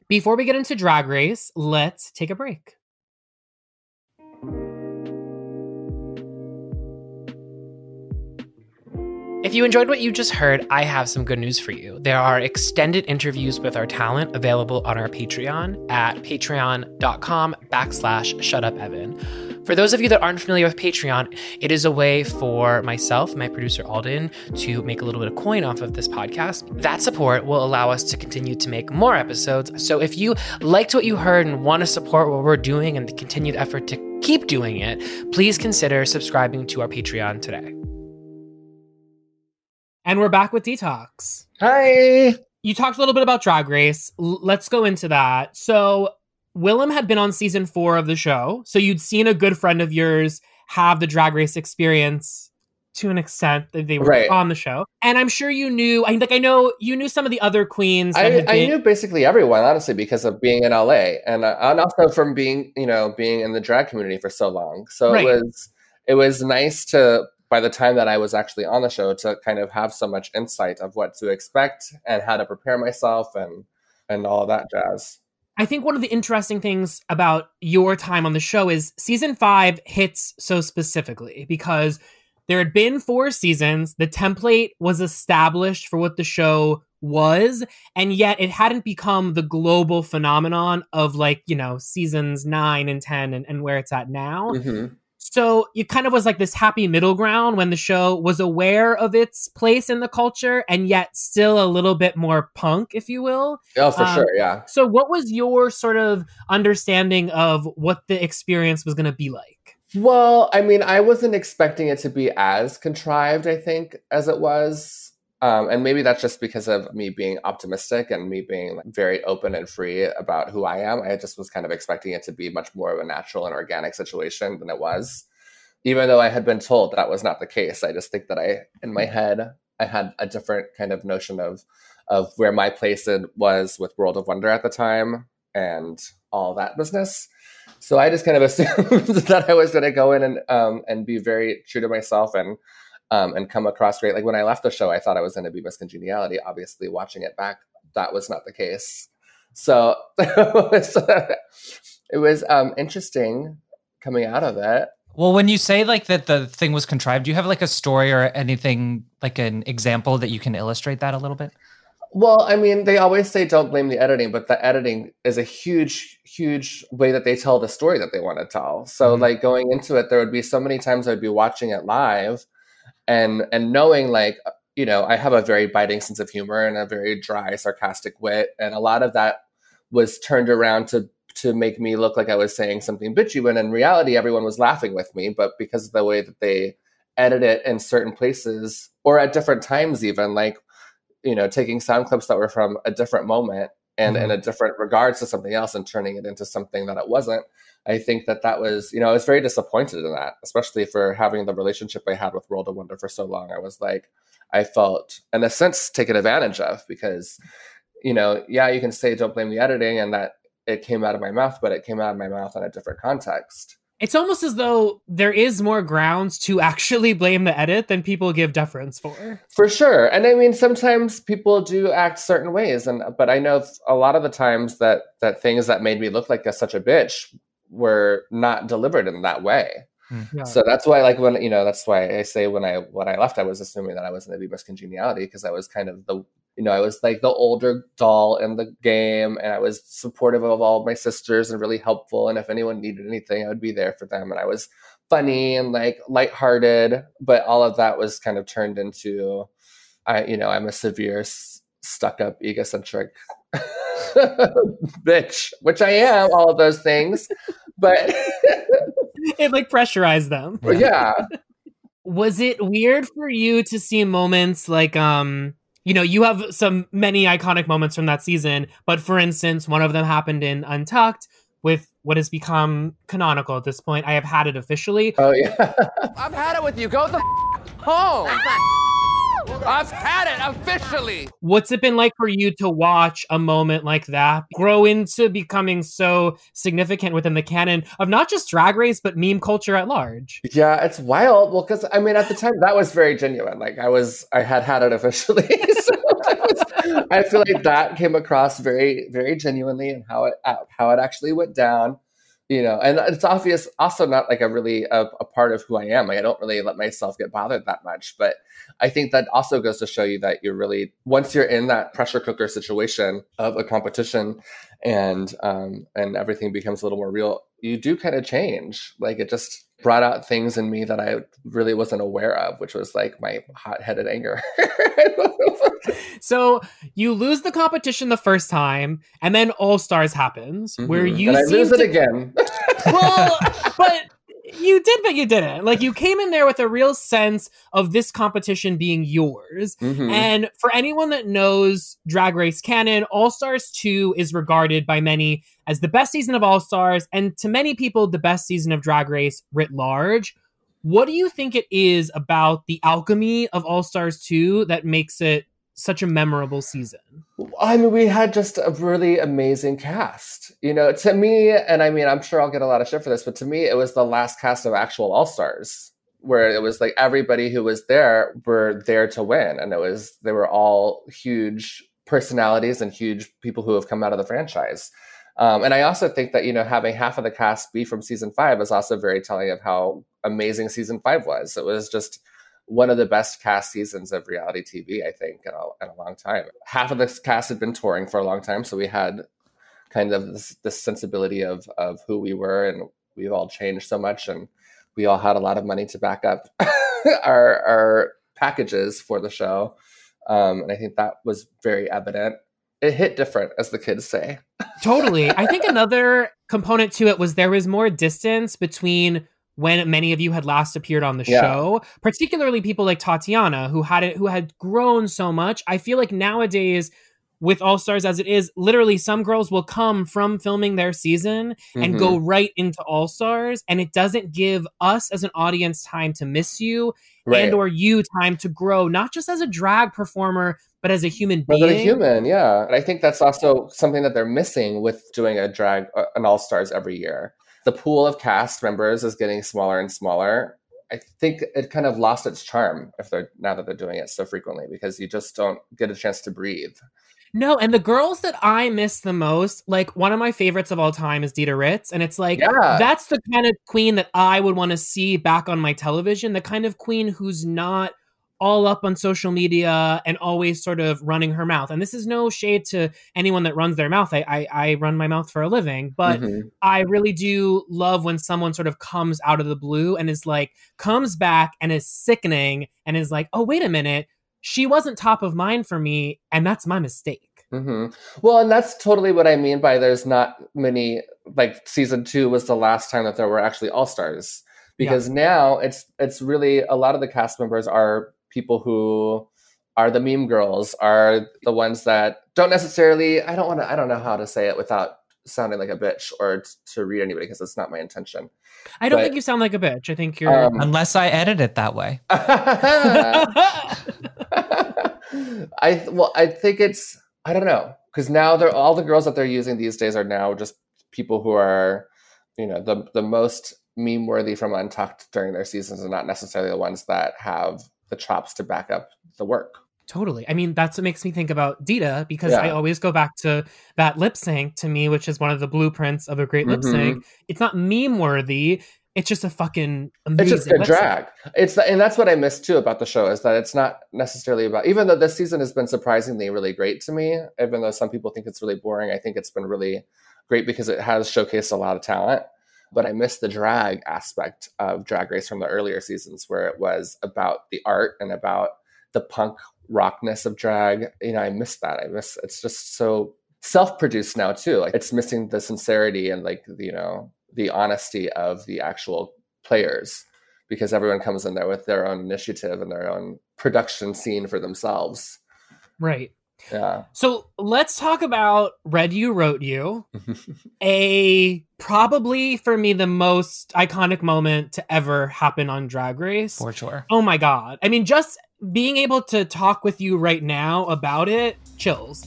Before we get into Drag Race, let's take a break. If you enjoyed what you just heard, I have some good news for you. There are extended interviews with our talent available on our Patreon at patreon.com backslash shutupevan. For those of you that aren't familiar with Patreon, it is a way for myself, my producer Alden, to make a little bit of coin off of this podcast. That support will allow us to continue to make more episodes. So if you liked what you heard and want to support what we're doing and the continued effort to keep doing it, please consider subscribing to our Patreon today. And we're back with Detox. Hi. You talked a little bit about Drag Race. L- let's go into that. So, Willam had been on season four of the show. So, you'd seen a good friend of yours have the Drag Race experience to an extent that they were Right. on the show. And I'm sure you knew, I like, I know you knew some of the other queens. That I, had I knew basically everyone, honestly, because of being in LA and uh, and also from being you know being in the drag community for so long. So Right. it was it was nice to by the time that I was actually on the show to kind of have so much insight of what to expect and how to prepare myself and and all that jazz. I think one of the interesting things about your time on the show is season five hits so specifically because there had been four seasons. The template was established for what the show was, and yet it hadn't become the global phenomenon of like, you know, seasons nine and 10 and, and where it's at now. hmm So it kind of was like this happy middle ground when the show was aware of its place in the culture and yet still a little bit more punk, if you will. Oh, for Um, sure, yeah. So, what was your sort of understanding of what the experience was going to be like? Well, I mean, I wasn't expecting it to be as contrived, I think, as it was. Um, and maybe that's just because of me being optimistic and me being like, very open and free about who I am. I just was kind of expecting it to be much more of a natural and organic situation than it was. Even though I had been told that was not the case, I just think that I, in my head, I had a different kind of notion of of where my place was with World of Wonder at the time and all that business. So I just kind of assumed that I was going to go in and um, and be very true to myself and um, and come across great. Like when I left the show, I thought I was going to be Miss Congeniality. Obviously, watching it back, that was not the case. So it was, um, interesting coming out of it. Well, when you say like that the thing was contrived, do you have like a story or anything like an example that you can illustrate that a little bit? Well, I mean, they always say don't blame the editing, but the editing is a huge, huge way that they tell the story that they want to tell. So, Mhm. like going into it, there would be so many times I'd be watching it live, and and knowing like you know I have a very biting sense of humor and a very dry, sarcastic wit, and a lot of that was turned around to to make me look like I was saying something bitchy when in reality everyone was laughing with me, but because of the way that they edit it in certain places or at different times even like you know taking sound clips that were from a different moment and in mm-hmm. a different regards to something else and turning it into something that it wasn't i think that that was you know i was very disappointed in that especially for having the relationship i had with world of wonder for so long i was like i felt in a sense taken advantage of because you know yeah you can say don't blame the editing and that it came out of my mouth but it came out of my mouth in a different context It's almost as though there is more grounds to actually blame the edit than people give deference for. For sure. And I mean sometimes people do act certain ways and but I know a lot of the times that that things that made me look like a, such a bitch were not delivered in that way. Hmm. Yeah. So that's why like when you know that's why I say when I when I left I was assuming that I was going to be Miss Congeniality because I was kind of the you know I was like the older doll in the game and I was supportive of all of my sisters and really helpful and if anyone needed anything I would be there for them and I was funny and like lighthearted but all of that was kind of turned into I you know I'm a severe stuck up egocentric bitch which I am all of those things but it like pressurized them. yeah Was it weird for you to see moments like um you know, you have some many iconic moments from that season, but for instance, one of them happened in Untucked with what has become canonical at this point. I have had it officially. oh yeah I've had it with you. Go the f- home. I've had it officially. What's it been like for you to watch a moment like that grow into becoming so significant within the canon of not just drag race, but meme culture at large? Yeah, it's wild. Well, because I mean, at the time, that was very genuine. Like, I was, I had had it officially. so that was, I feel like that came across very, very genuinely, and how it how it actually went down. You know and it's obvious also not like a really a, a, part of who i am. Like i don't really let myself get bothered that much but i think that also goes to show you that you're really once you're in that pressure cooker situation of a competition and um and everything becomes a little more real you do kind of change. Like it just brought out things in me that i really wasn't aware of which was like my hot-headed anger so you lose the competition the first time, and then All Stars happens, mm-hmm. where you and I lose it again. well, but you did, but you didn't. Like you came in there with a real sense of this competition being yours. Mm-hmm. And for anyone that knows Drag Race canon, All Stars 2 is regarded by many as the best season of All Stars, and to many people, the best season of Drag Race writ large. What do you think it is about the alchemy of All Stars 2 that makes it such a memorable season? I mean, we had just a really amazing cast. You know, to me, and I mean, I'm sure I'll get a lot of shit for this, but to me, it was the last cast of actual All Stars, where it was like everybody who was there were there to win, and it was they were all huge personalities and huge people who have come out of the franchise. Um, and I also think that you know having half of the cast be from season five is also very telling of how amazing season five was. It was just one of the best cast seasons of reality TV, I think, in a, in a long time. Half of the cast had been touring for a long time, so we had kind of this, this sensibility of of who we were, and we've all changed so much, and we all had a lot of money to back up our our packages for the show, um, and I think that was very evident. It hit different, as the kids say. totally. I think another component to it was there was more distance between when many of you had last appeared on the yeah. show, particularly people like Tatiana who had it who had grown so much. I feel like nowadays with All Stars as it is, literally some girls will come from filming their season mm-hmm. and go mm-hmm. right into All Stars and it doesn't give us as an audience time to miss you right. and or you time to grow not just as a drag performer but as a human being. But a human, yeah. And I think that's also something that they're missing with doing a drag an All Stars every year the pool of cast members is getting smaller and smaller. I think it kind of lost its charm if they're now that they're doing it so frequently because you just don't get a chance to breathe. No, and the girls that I miss the most, like one of my favorites of all time is Dida Ritz. And it's like, yeah. that's the kind of queen that I would want to see back on my television, the kind of queen who's not all up on social media and always sort of running her mouth. And this is no shade to anyone that runs their mouth. I I, I run my mouth for a living, but mm-hmm. I really do love when someone sort of comes out of the blue and is like comes back and is sickening and is like, oh wait a minute, she wasn't top of mind for me, and that's my mistake. Mm-hmm. Well, and that's totally what I mean by there's not many. Like season two was the last time that there were actually all stars because yeah. now it's it's really a lot of the cast members are people who are the meme girls are the ones that don't necessarily i don't want to i don't know how to say it without sounding like a bitch or t- to read anybody because it's not my intention. I don't but, think you sound like a bitch. I think you're um, unless i edit it that way. I well i think it's i don't know because now they're all the girls that they're using these days are now just people who are you know the the most meme worthy from untucked during their seasons and not necessarily the ones that have the chops to back up the work. Totally. I mean, that's what makes me think about Dida because yeah. I always go back to that lip sync to me, which is one of the blueprints of a great lip sync. Mm-hmm. It's not meme worthy. It's just a fucking amazing. It's just a drag. It's the, and that's what I miss too about the show is that it's not necessarily about. Even though this season has been surprisingly really great to me, even though some people think it's really boring, I think it's been really great because it has showcased a lot of talent but I miss the drag aspect of Drag Race from the earlier seasons where it was about the art and about the punk rockness of drag. You know, I miss that. I miss it's just so self-produced now too. Like it's missing the sincerity and like you know the honesty of the actual players because everyone comes in there with their own initiative and their own production scene for themselves. Right. Yeah. So let's talk about Read U Wrote U. a probably for me the most iconic moment to ever happen on Drag Race. For sure. Oh my god. I mean just being able to talk with you right now about it, chills.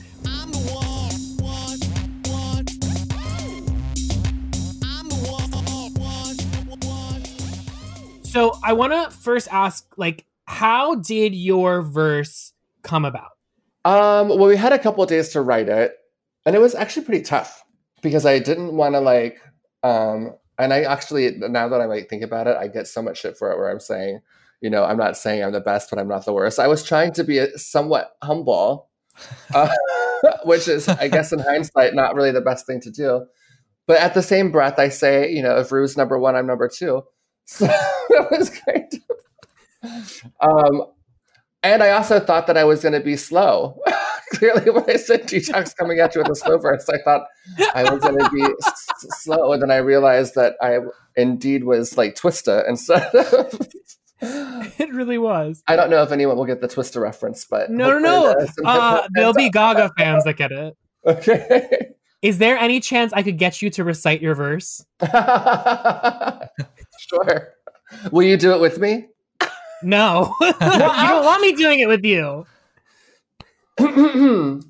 So I want to first ask like how did your verse come about? Um, well, we had a couple days to write it, and it was actually pretty tough because I didn't want to like Um, and I actually, now that I might think about it, I get so much shit for it where I'm saying, you know, I'm not saying I'm the best, but I'm not the worst. I was trying to be somewhat humble, uh, which is, I guess, in hindsight, not really the best thing to do. But at the same breath, I say, you know, if Ru's number one, I'm number two. So that was of. Um, and I also thought that I was going to be slow. Clearly, when I said detox coming at you with a slow verse, I thought I was going to be s- slow. And then I realized that I indeed was like Twista instead of. It really was. I don't know if anyone will get the Twista reference, but No, no, no. Uh, there'll be Gaga fans that get it. Okay. Is there any chance I could get you to recite your verse? sure. Will you do it with me? No. you don't want me doing it with you.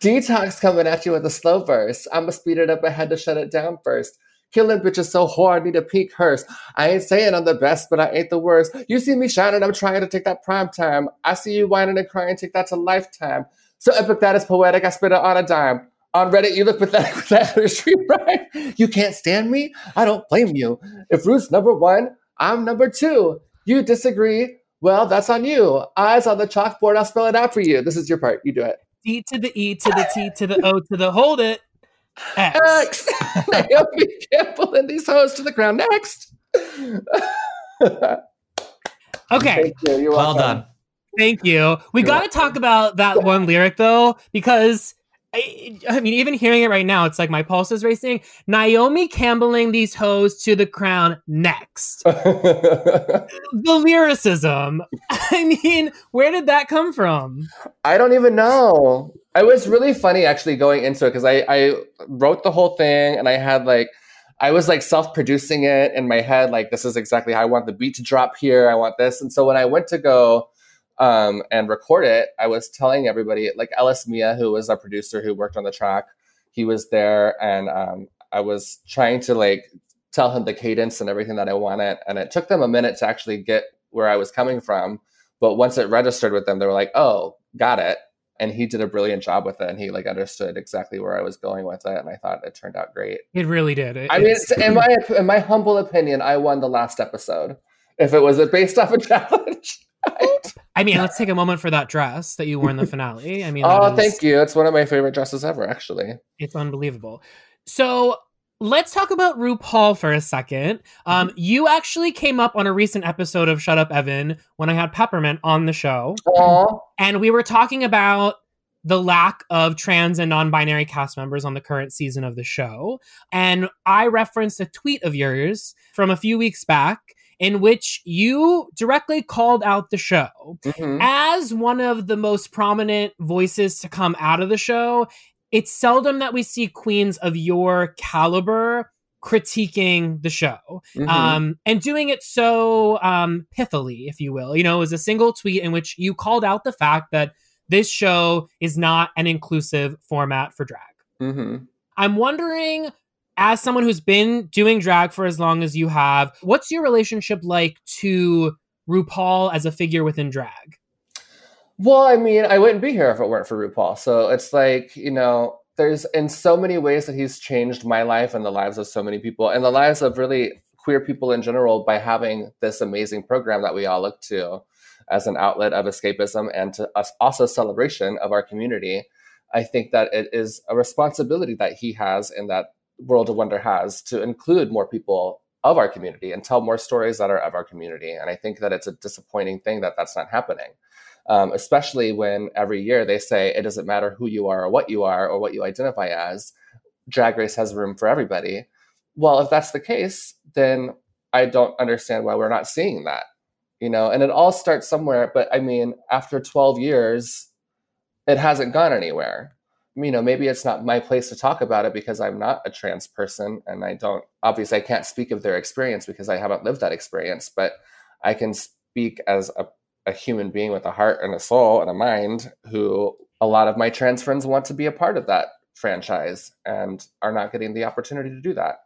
Detox coming at you with a slow verse. I'ma speed it up ahead to shut it down first. Killing bitches so hard, need a peak hearse. I ain't saying I'm the best, but I ain't the worst. You see me shining, I'm trying to take that prime time. I see you whining and crying, take that to lifetime. So epic that is poetic, I spit it on a dime. On Reddit, you look pathetic with that history, right? You can't stand me? I don't blame you. If Ru's number one, I'm number two. You disagree? Well, that's on you. Eyes on the chalkboard, I'll spell it out for you. This is your part. You do it. D to the E to the T to the O to the hold it. X. X. Naomi Campbell and these hoes to the ground. Next. Okay. Thank you. You're Well done. Thank you. We got to talk about that one lyric though, because I, I mean, even hearing it right now, it's like my pulse is racing. Naomi Campbelling these hoes to the crown next. The lyricism. I mean, where did that come from? I don't even know. It was really funny actually going into it because I, I wrote the whole thing and I had like I was like self-producing it in my head, like this is exactly how I want the beat to drop here. I want this. And so when I went to go um, and record it, I was telling everybody, like Ellis Mia, who was our producer who worked on the track, he was there and um, I was trying to like tell him the cadence and everything that I wanted. And it took them a minute to actually get where I was coming from. But once it registered with them, they were like, oh, got it. And he did a brilliant job with it. And he like understood exactly where I was going with it. And I thought it turned out great. It really did. It- I mean, in my in my humble opinion, I won the last episode. If it was based off a challenge. I mean, let's take a moment for that dress that you wore in the finale. I mean, oh, is- thank you. It's one of my favorite dresses ever, actually. It's unbelievable. So let's talk about RuPaul for a second. Um, you actually came up on a recent episode of Shut Up Evan when I had Peppermint on the show, Aw. and we were talking about the lack of trans and non-binary cast members on the current season of the show. And I referenced a tweet of yours from a few weeks back in which you directly called out the show Mhm. as one of the most prominent voices to come out of the show, it's seldom that we see queens of your caliber critiquing the show Mhm. um, and doing it so um, pithily, if you will. You know, it was a single tweet in which you called out the fact that this show is not an inclusive format for drag. Mhm. I'm wondering, as someone who's been doing drag for as long as you have, what's your relationship like to RuPaul as a figure within drag? Well, I mean, I wouldn't be here if it weren't for RuPaul. So it's like, you know, there's in so many ways that he's changed my life and the lives of so many people and the lives of really queer people in general by having this amazing program that we all look to as an outlet of escapism and to us also celebration of our community. I think that it is a responsibility that he has and that World of Wonder has to include more people of our community and tell more stories that are of our community. And I think that it's a disappointing thing that that's not happening um, especially when every year they say it doesn't matter who you are or what you are or what you identify as, Drag Race has room for everybody. Well, if that's the case, then I don't understand why we're not seeing that, you know. And it all starts somewhere, but I mean, after 12 years, it hasn't gone anywhere. You know, maybe it's not my place to talk about it because I'm not a trans person and I don't, obviously, I can't speak of their experience because I haven't lived that experience, but I can speak as a a human being with a heart and a soul and a mind who a lot of my trans friends want to be a part of that franchise and are not getting the opportunity to do that.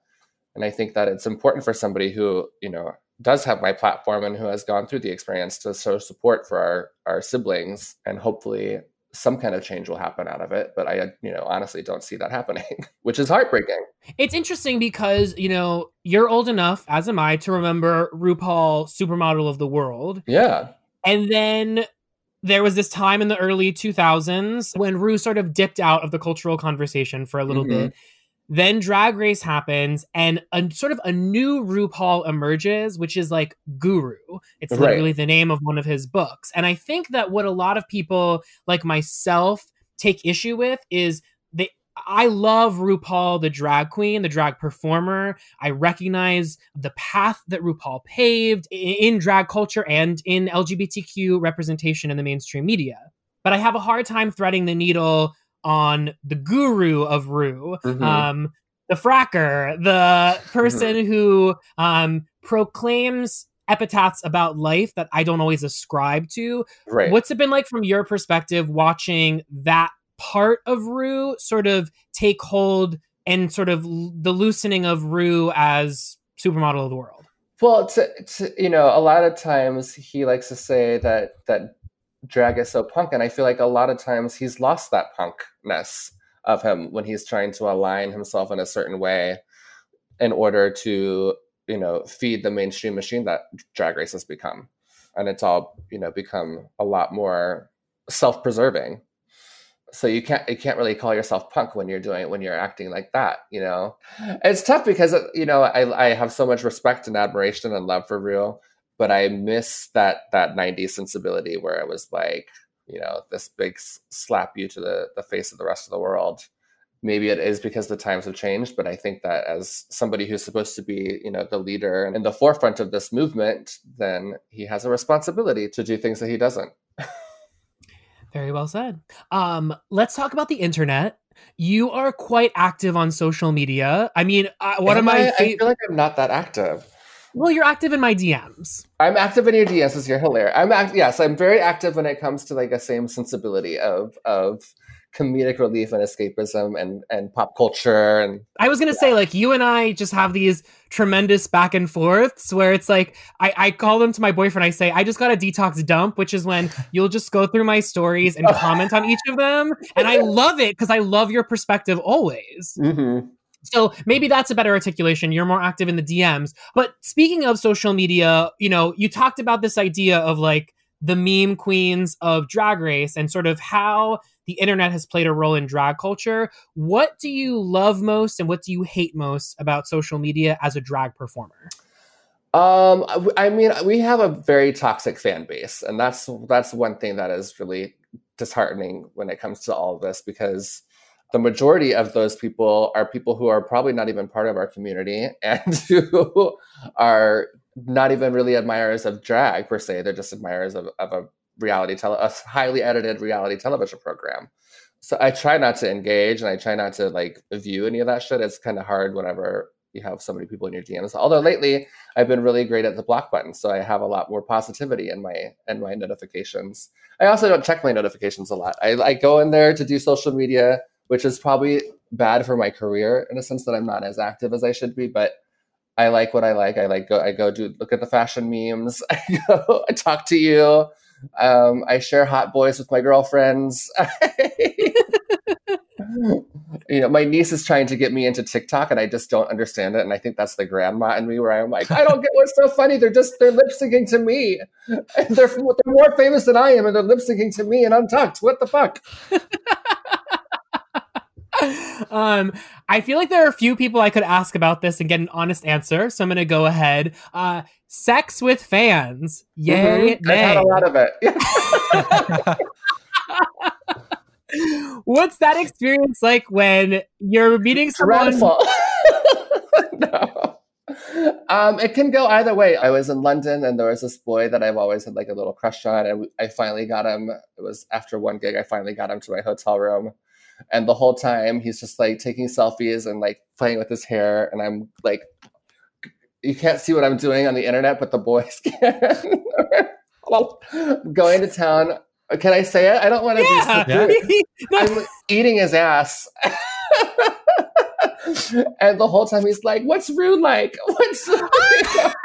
And I think that it's important for somebody who, you know, does have my platform and who has gone through the experience to show support for our, our siblings and hopefully some kind of change will happen out of it. But I, you know, honestly don't see that happening, which is heartbreaking. It's interesting because, you know, you're old enough, as am I, to remember RuPaul Supermodel of the World. Yeah. And then there was this time in the early 2000s when Ru sort of dipped out of the cultural conversation for a little Mhm. bit. Then Drag Race happens, and a sort of a new RuPaul emerges, which is like Guru. It's Right. literally the name of one of his books. And I think that what a lot of people like myself take issue with is they I love RuPaul, the drag queen, the drag performer. I recognize the path that RuPaul paved i- in drag culture and in LGBTQ representation in the mainstream media. But I have a hard time threading the needle on the guru of Ru, Mhm. um, the fracker, the person who um, proclaims epitaphs about life that I don't always ascribe to. Right. What's it been like from your perspective watching that part of Ru sort of take hold and sort of l- the loosening of Ru as supermodel of the world? Well, to, to, you know, a lot of times he likes to say that that drag is so punk, and I feel like a lot of times he's lost that punkness of him when he's trying to align himself in a certain way in order to, you know, feed the mainstream machine that drag race has become, and it's all you know become a lot more self-preserving. So you can't you can't really call yourself punk when you're doing when you're acting like that, you know. It's tough because you know I I have so much respect and admiration and love for Ru, but I miss that that '90s sensibility where it was like you know this big slap you to the the face of the rest of the world. Maybe it is because the times have changed, but I think that as somebody who's supposed to be you know the leader and in the forefront of this movement, then he has a responsibility to do things that he doesn't. Very well said. Um, let's talk about the internet. You are quite active on social media. I mean, uh, one of Am my I, I fa- feel like I'm not that active. Well, you're active in my DMs. I'm active in your DMs because you're hilarious. I'm act- yes, I'm very active when it comes to like a same sensibility of of comedic relief and escapism and and pop culture and I was gonna say, like, you and I just have these tremendous back and forths where it's like I, I call them to my boyfriend. I say, I just got a detox dump, which is when you'll just go through my stories and comment on each of them. And I love it because I love your perspective always. Mm-hmm. So maybe that's a better articulation. You're more active in the DMs. But speaking of social media, you know, you talked about this idea of like the meme queens of drag race and sort of how the internet has played a role in drag culture. What do you love most and what do you hate most about social media as a drag performer? Um, I mean, we have a very toxic fan base, and that's that's one thing that is really disheartening when it comes to all of this because the majority of those people are people who are probably not even part of our community and who are not even really admirers of drag per se. They're just admirers of, of a reality tele a highly edited reality television program. So I try not to engage and I try not to like view any of that shit. It's kind of hard whenever you have so many people in your DMs. Although lately I've been really great at the block button, so I have a lot more positivity in my in my notifications. I also don't check my notifications a lot. I, I go in there to do social media, which is probably bad for my career in a sense that I'm not as active as I should be, but I like what I like. I like go I go do look at the fashion memes. I go I talk to you. Um, I share hot boys with my girlfriends. you know, my niece is trying to get me into TikTok and I just don't understand it. And I think that's the grandma in me where I'm like, I don't get what's so funny. They're just, they're lip syncing to me. They're, they're more famous than I am and they're lip syncing to me and Untucked. What the fuck? um, I feel like there are a few people I could ask about this and get an honest answer. So I'm going to go ahead. Uh, sex with fans. Yay, Mhm. I've had a lot of it. What's that experience like when you're meeting someone? no. Um, it can go either way. I was in London and there was this boy that I've always had like a little crush on, and I finally got him. It was after one gig, I finally got him to my hotel room. And the whole time he's just like taking selfies and like playing with his hair. And I'm like, you can't see what I'm doing on the internet, but the boys can. well, Going to town. Can I say it? I don't want to Yeah. be No. I'm eating his ass. and the whole time he's like, What's rude like? What's so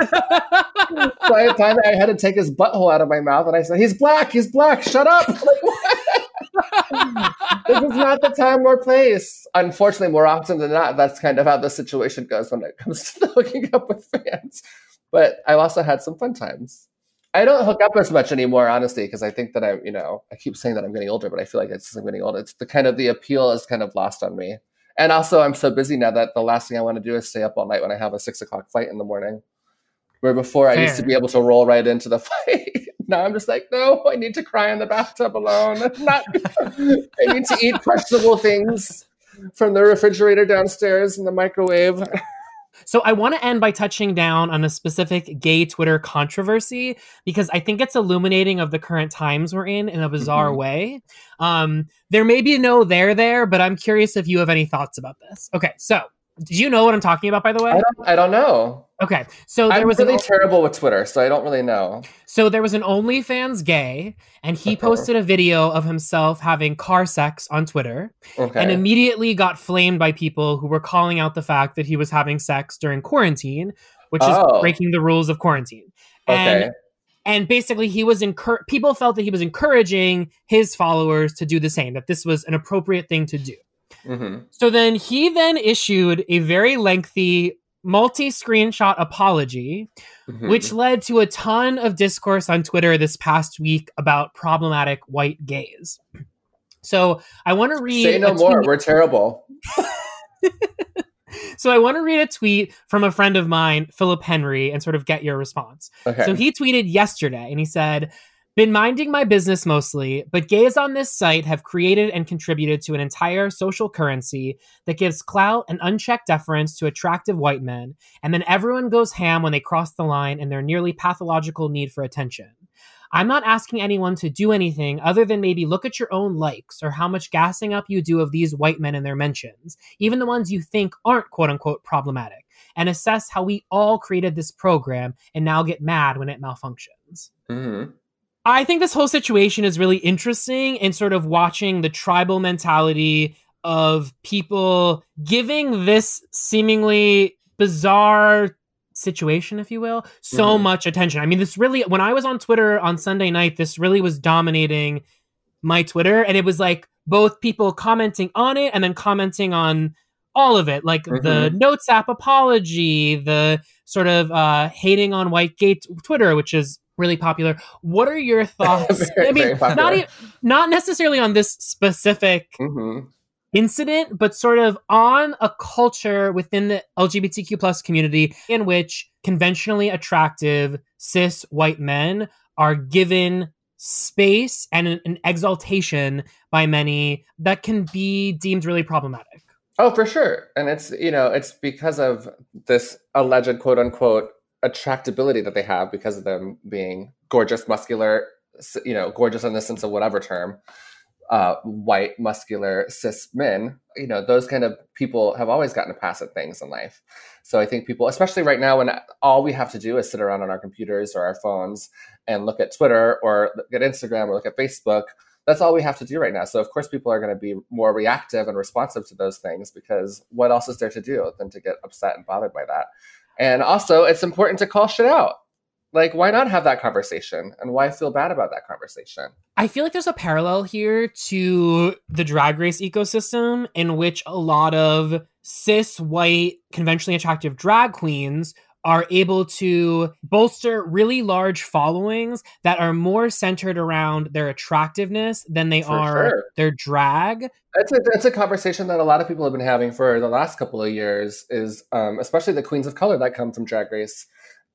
I finally I had to take his butthole out of my mouth and I said, He's black, he's black, shut up. Like, what? This is not the time or place. Unfortunately, more often than not, that's kind of how the situation goes when it comes to hooking up with fans. But I've also had some fun times. I don't hook up as much anymore, honestly, because I think that I'm, you know, I keep saying that I'm getting older, but I feel like it's just I'm getting older. It's the kind of the appeal is kind of lost on me. And also, I'm so busy now that the last thing I want to do is stay up all night when I have a six o'clock flight in the morning. Where before I used to be able to roll right into the fight. Now I'm just like, no, I need to cry in the bathtub alone. Not, I need to eat questionable things from the refrigerator downstairs in the microwave. So I want to end by touching down on a specific gay Twitter controversy because I think it's illuminating of the current times we're in in a bizarre Mhm. way. Um, there may be no there there, but I'm curious if you have any thoughts about this. Okay, so did you know what I'm talking about, by the way? I don't, I don't know. Okay, so there I'm was really an, terrible with Twitter, so I don't really know. so there was an OnlyFans gay, and he posted a video of himself having car sex on Twitter. Okay. and immediately got flamed by people who were calling out the fact that he was having sex during quarantine, which Oh. is breaking the rules of quarantine. okay. And and basically he was encour- people felt that he was encouraging his followers to do the same, that this was an appropriate thing to do. Hmm So then he then issued a very lengthy multi-screenshot apology Mhm. which led to a ton of discourse on Twitter this past week about problematic white gays. So I want to read say no more. tweet- We're terrible. So I want to read a tweet from a friend of mine, Philip Henry, and sort of get your response. Okay. So he tweeted yesterday and he said, Been minding my business mostly, but gays on this site have created and contributed to an entire social currency that gives clout and unchecked deference to attractive white men, and then everyone goes ham when they cross the line in their nearly pathological need for attention. I'm not asking anyone to do anything other than maybe look at your own likes or how much gassing up you do of these white men and their mentions, even the ones you think aren't quote unquote problematic, and assess how we all created this program and now get mad when it malfunctions. Mhm. I think this whole situation is really interesting in sort of watching the tribal mentality of people giving this seemingly bizarre situation, if you will, so Mhm. much attention. I mean, this really, when I was on Twitter on Sunday night, this really was dominating my Twitter. And it was like both people commenting on it and then commenting on all of it, like the Notes app apology, the sort of uh, hating on white gay t- Twitter, which is really popular. What are your thoughts? Very, I mean, not e- not necessarily on this specific Mhm. incident, but sort of on a culture within the LGBTQ plus community in which conventionally attractive cis white men are given space and an, an exaltation by many that can be deemed really problematic. Oh, for sure. And it's, you know, it's because of this alleged quote unquote attractability that they have because of them being gorgeous, muscular, you know, gorgeous in the sense of whatever term, uh, white, muscular, cis men, you know, those kind of people have always gotten a pass at things in life. So I think people, especially right now when all we have to do is sit around on our computers or our phones and look at Twitter or look at Instagram or look at Facebook, that's all we have to do right now. So of course people are going to be more reactive and responsive to those things because what else is there to do than to get upset and bothered by that? And also it's important to call shit out. Like why not have that conversation and why feel bad about that conversation? I feel like there's a parallel here to the drag race ecosystem in which a lot of cis white conventionally attractive drag queens are able to bolster really large followings that are more centered around their attractiveness than they For are sure. their drag. That's a, that's a conversation that a lot of people have been having for the last couple of years is um, especially the queens of color that come from drag race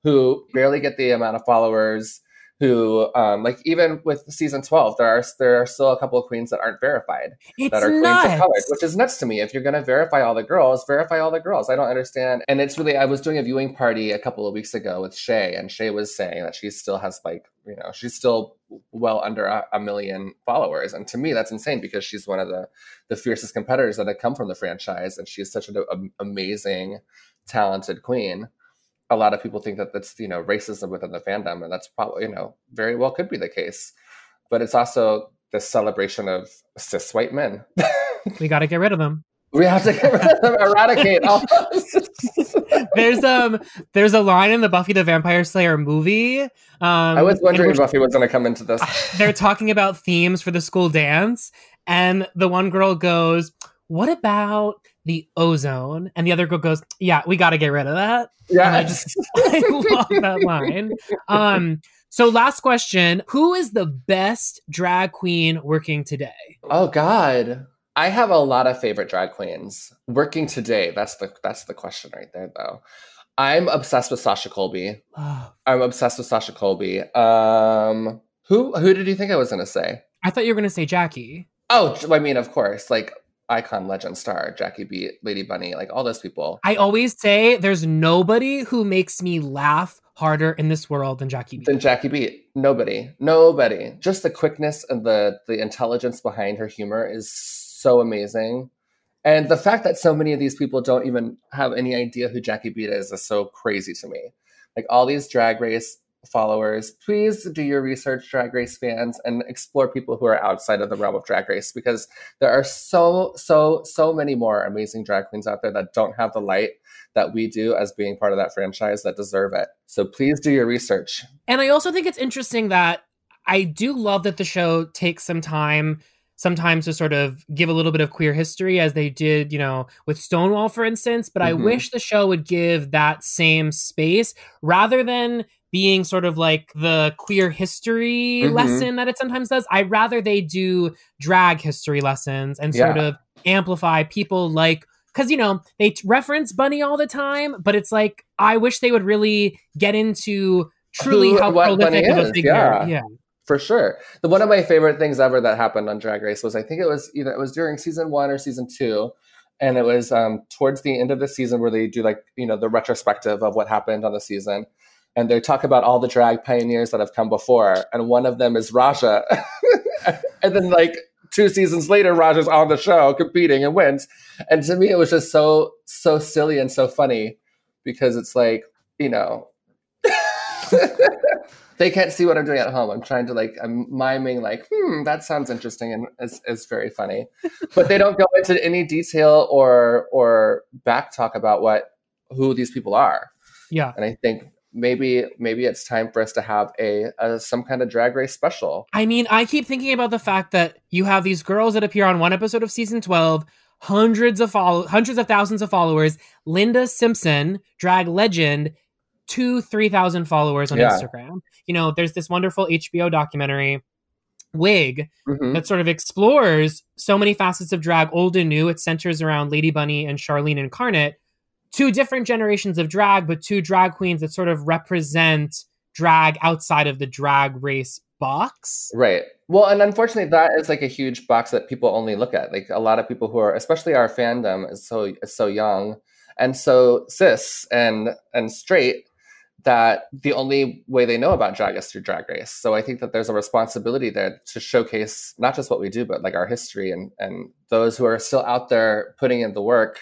who barely get the amount of followers who um, like even with season 12 there are there are still a couple of queens that aren't verified It's that are queens of color which is nuts to me. If you're going to verify all the girls verify all the girls. I don't understand. And it's really i was doing a viewing party a couple of weeks ago with Shea and Shea was saying that she still has like you know she's still well under a, a million followers. And to me that's insane because she's one of the the fiercest competitors that have come from the franchise and she's such an a- amazing talented queen a lot of people think that that's you know racism within the fandom and that's probably you know very well could be the case but it's also the celebration of cis white men We got to get rid of them. we have to get rid of them, eradicate all There's um there's a line in the Buffy the Vampire Slayer movie. Um i was wondering which if buffy was going to come into this they're talking about themes for the school dance And the one girl goes, What about the ozone? And the other girl goes, Yeah, we got to get rid of that. Yeah. And I just, I love that line. Um, so, last question Who is the best drag queen working today? Oh God. I have a lot of favorite drag queens working today. That's the that's the question right there though. I'm obsessed with Sasha Colby. I'm obsessed with Sasha Colby. Um who who did you think I was gonna say? I thought you were going to say Jackie. Oh, I mean, of course, like icon, legend, star, Jackie Beat, Lady Bunny, like all those people. I always say there's nobody who makes me laugh harder in this world than Jackie B. Than Jackie Beat, nobody, nobody. Just the quickness and the the intelligence behind her humor is so amazing, and the fact that so many of these people don't even have any idea who Jackie Beat is is so crazy to me. Like all these Drag Race followers, please do your research, Drag Race fans, and explore people who are outside of the realm of Drag Race because there are so, so, so many more amazing drag queens out there that don't have the light that we do as being part of that franchise that deserve it. So please do your research. And I also think it's interesting that I do love that the show takes some time sometimes to sort of give a little bit of queer history as they did, you know, with Stonewall, for instance. But I Mhm. wish the show would give that same space rather than being sort of like the queer history Mhm. lesson that it sometimes does. I'd rather they do drag history lessons and sort Yeah. of amplify people like because you know they t- reference bunny all the time but it's like i wish they would really get into truly Who- how prolific Bunny of a is, figure yeah. yeah For sure. The one of my favorite things ever that happened on Drag Race was I think it was either it was during season one or season two. And it was um, towards the end of the season where they do like, you know, the retrospective of what happened on the season. And they talk about all the drag pioneers that have come before. And one of them is Raja. and then like two seasons later, Raja's on the show competing and wins. And to me, it was just so, so silly and so funny because it's like, you know, they can't see what I'm doing at home. I'm trying to like I'm miming like, hmm, that sounds interesting and it's, it's very funny. But they don't go into any detail or or back talk about what who these people are. yeah And I think maybe maybe it's time for us to have a, a some kind of drag race special. i mean i keep thinking about the fact that you have these girls that appear on one episode of season 12 hundreds of follow hundreds of thousands of followers linda simpson drag legend two three thousand followers on Yeah. instagram you know there's this wonderful hbo documentary wig Mhm. that sort of explores so many facets of drag, old and new. It centers around Lady Bunny and Charlene Incarnate, two different generations of drag, but two drag queens that sort of represent drag outside of the drag race box. Right. Well, and unfortunately, that is like a huge box that people only look at. Like a lot of people who are, especially our fandom, is so is so young and so cis and and straight that the only way they know about drag is through Drag Race. So I think that there's a responsibility there to showcase not just what we do, but like our history and and those who are still out there putting in the work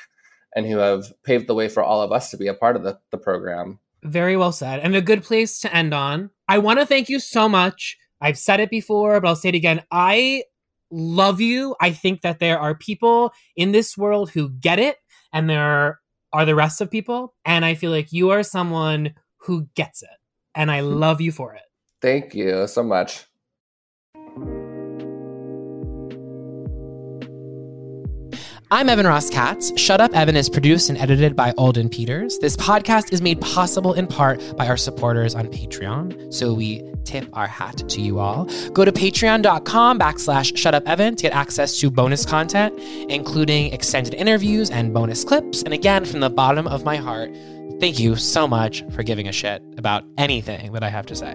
and who have paved the way for all of us to be a part of the, the program. Very well said. And a good place to end on. I want to thank you so much. I've said it before, but I'll say it again. I love you. I think that there are people in this world who get it, and there are the rest of people. And I feel like you are someone who gets it. And I love you for it. Thank you so much. I'm Evan Ross Katz. Shut Up Evan is produced and edited by Alden Peters. This podcast is made possible in part by our supporters on Patreon, so we tip our hat to you all. Go to patreon.com backslash shut up Evan to get access to bonus content, including extended interviews and bonus clips. And again, from the bottom of my heart, thank you so much for giving a shit about anything that I have to say.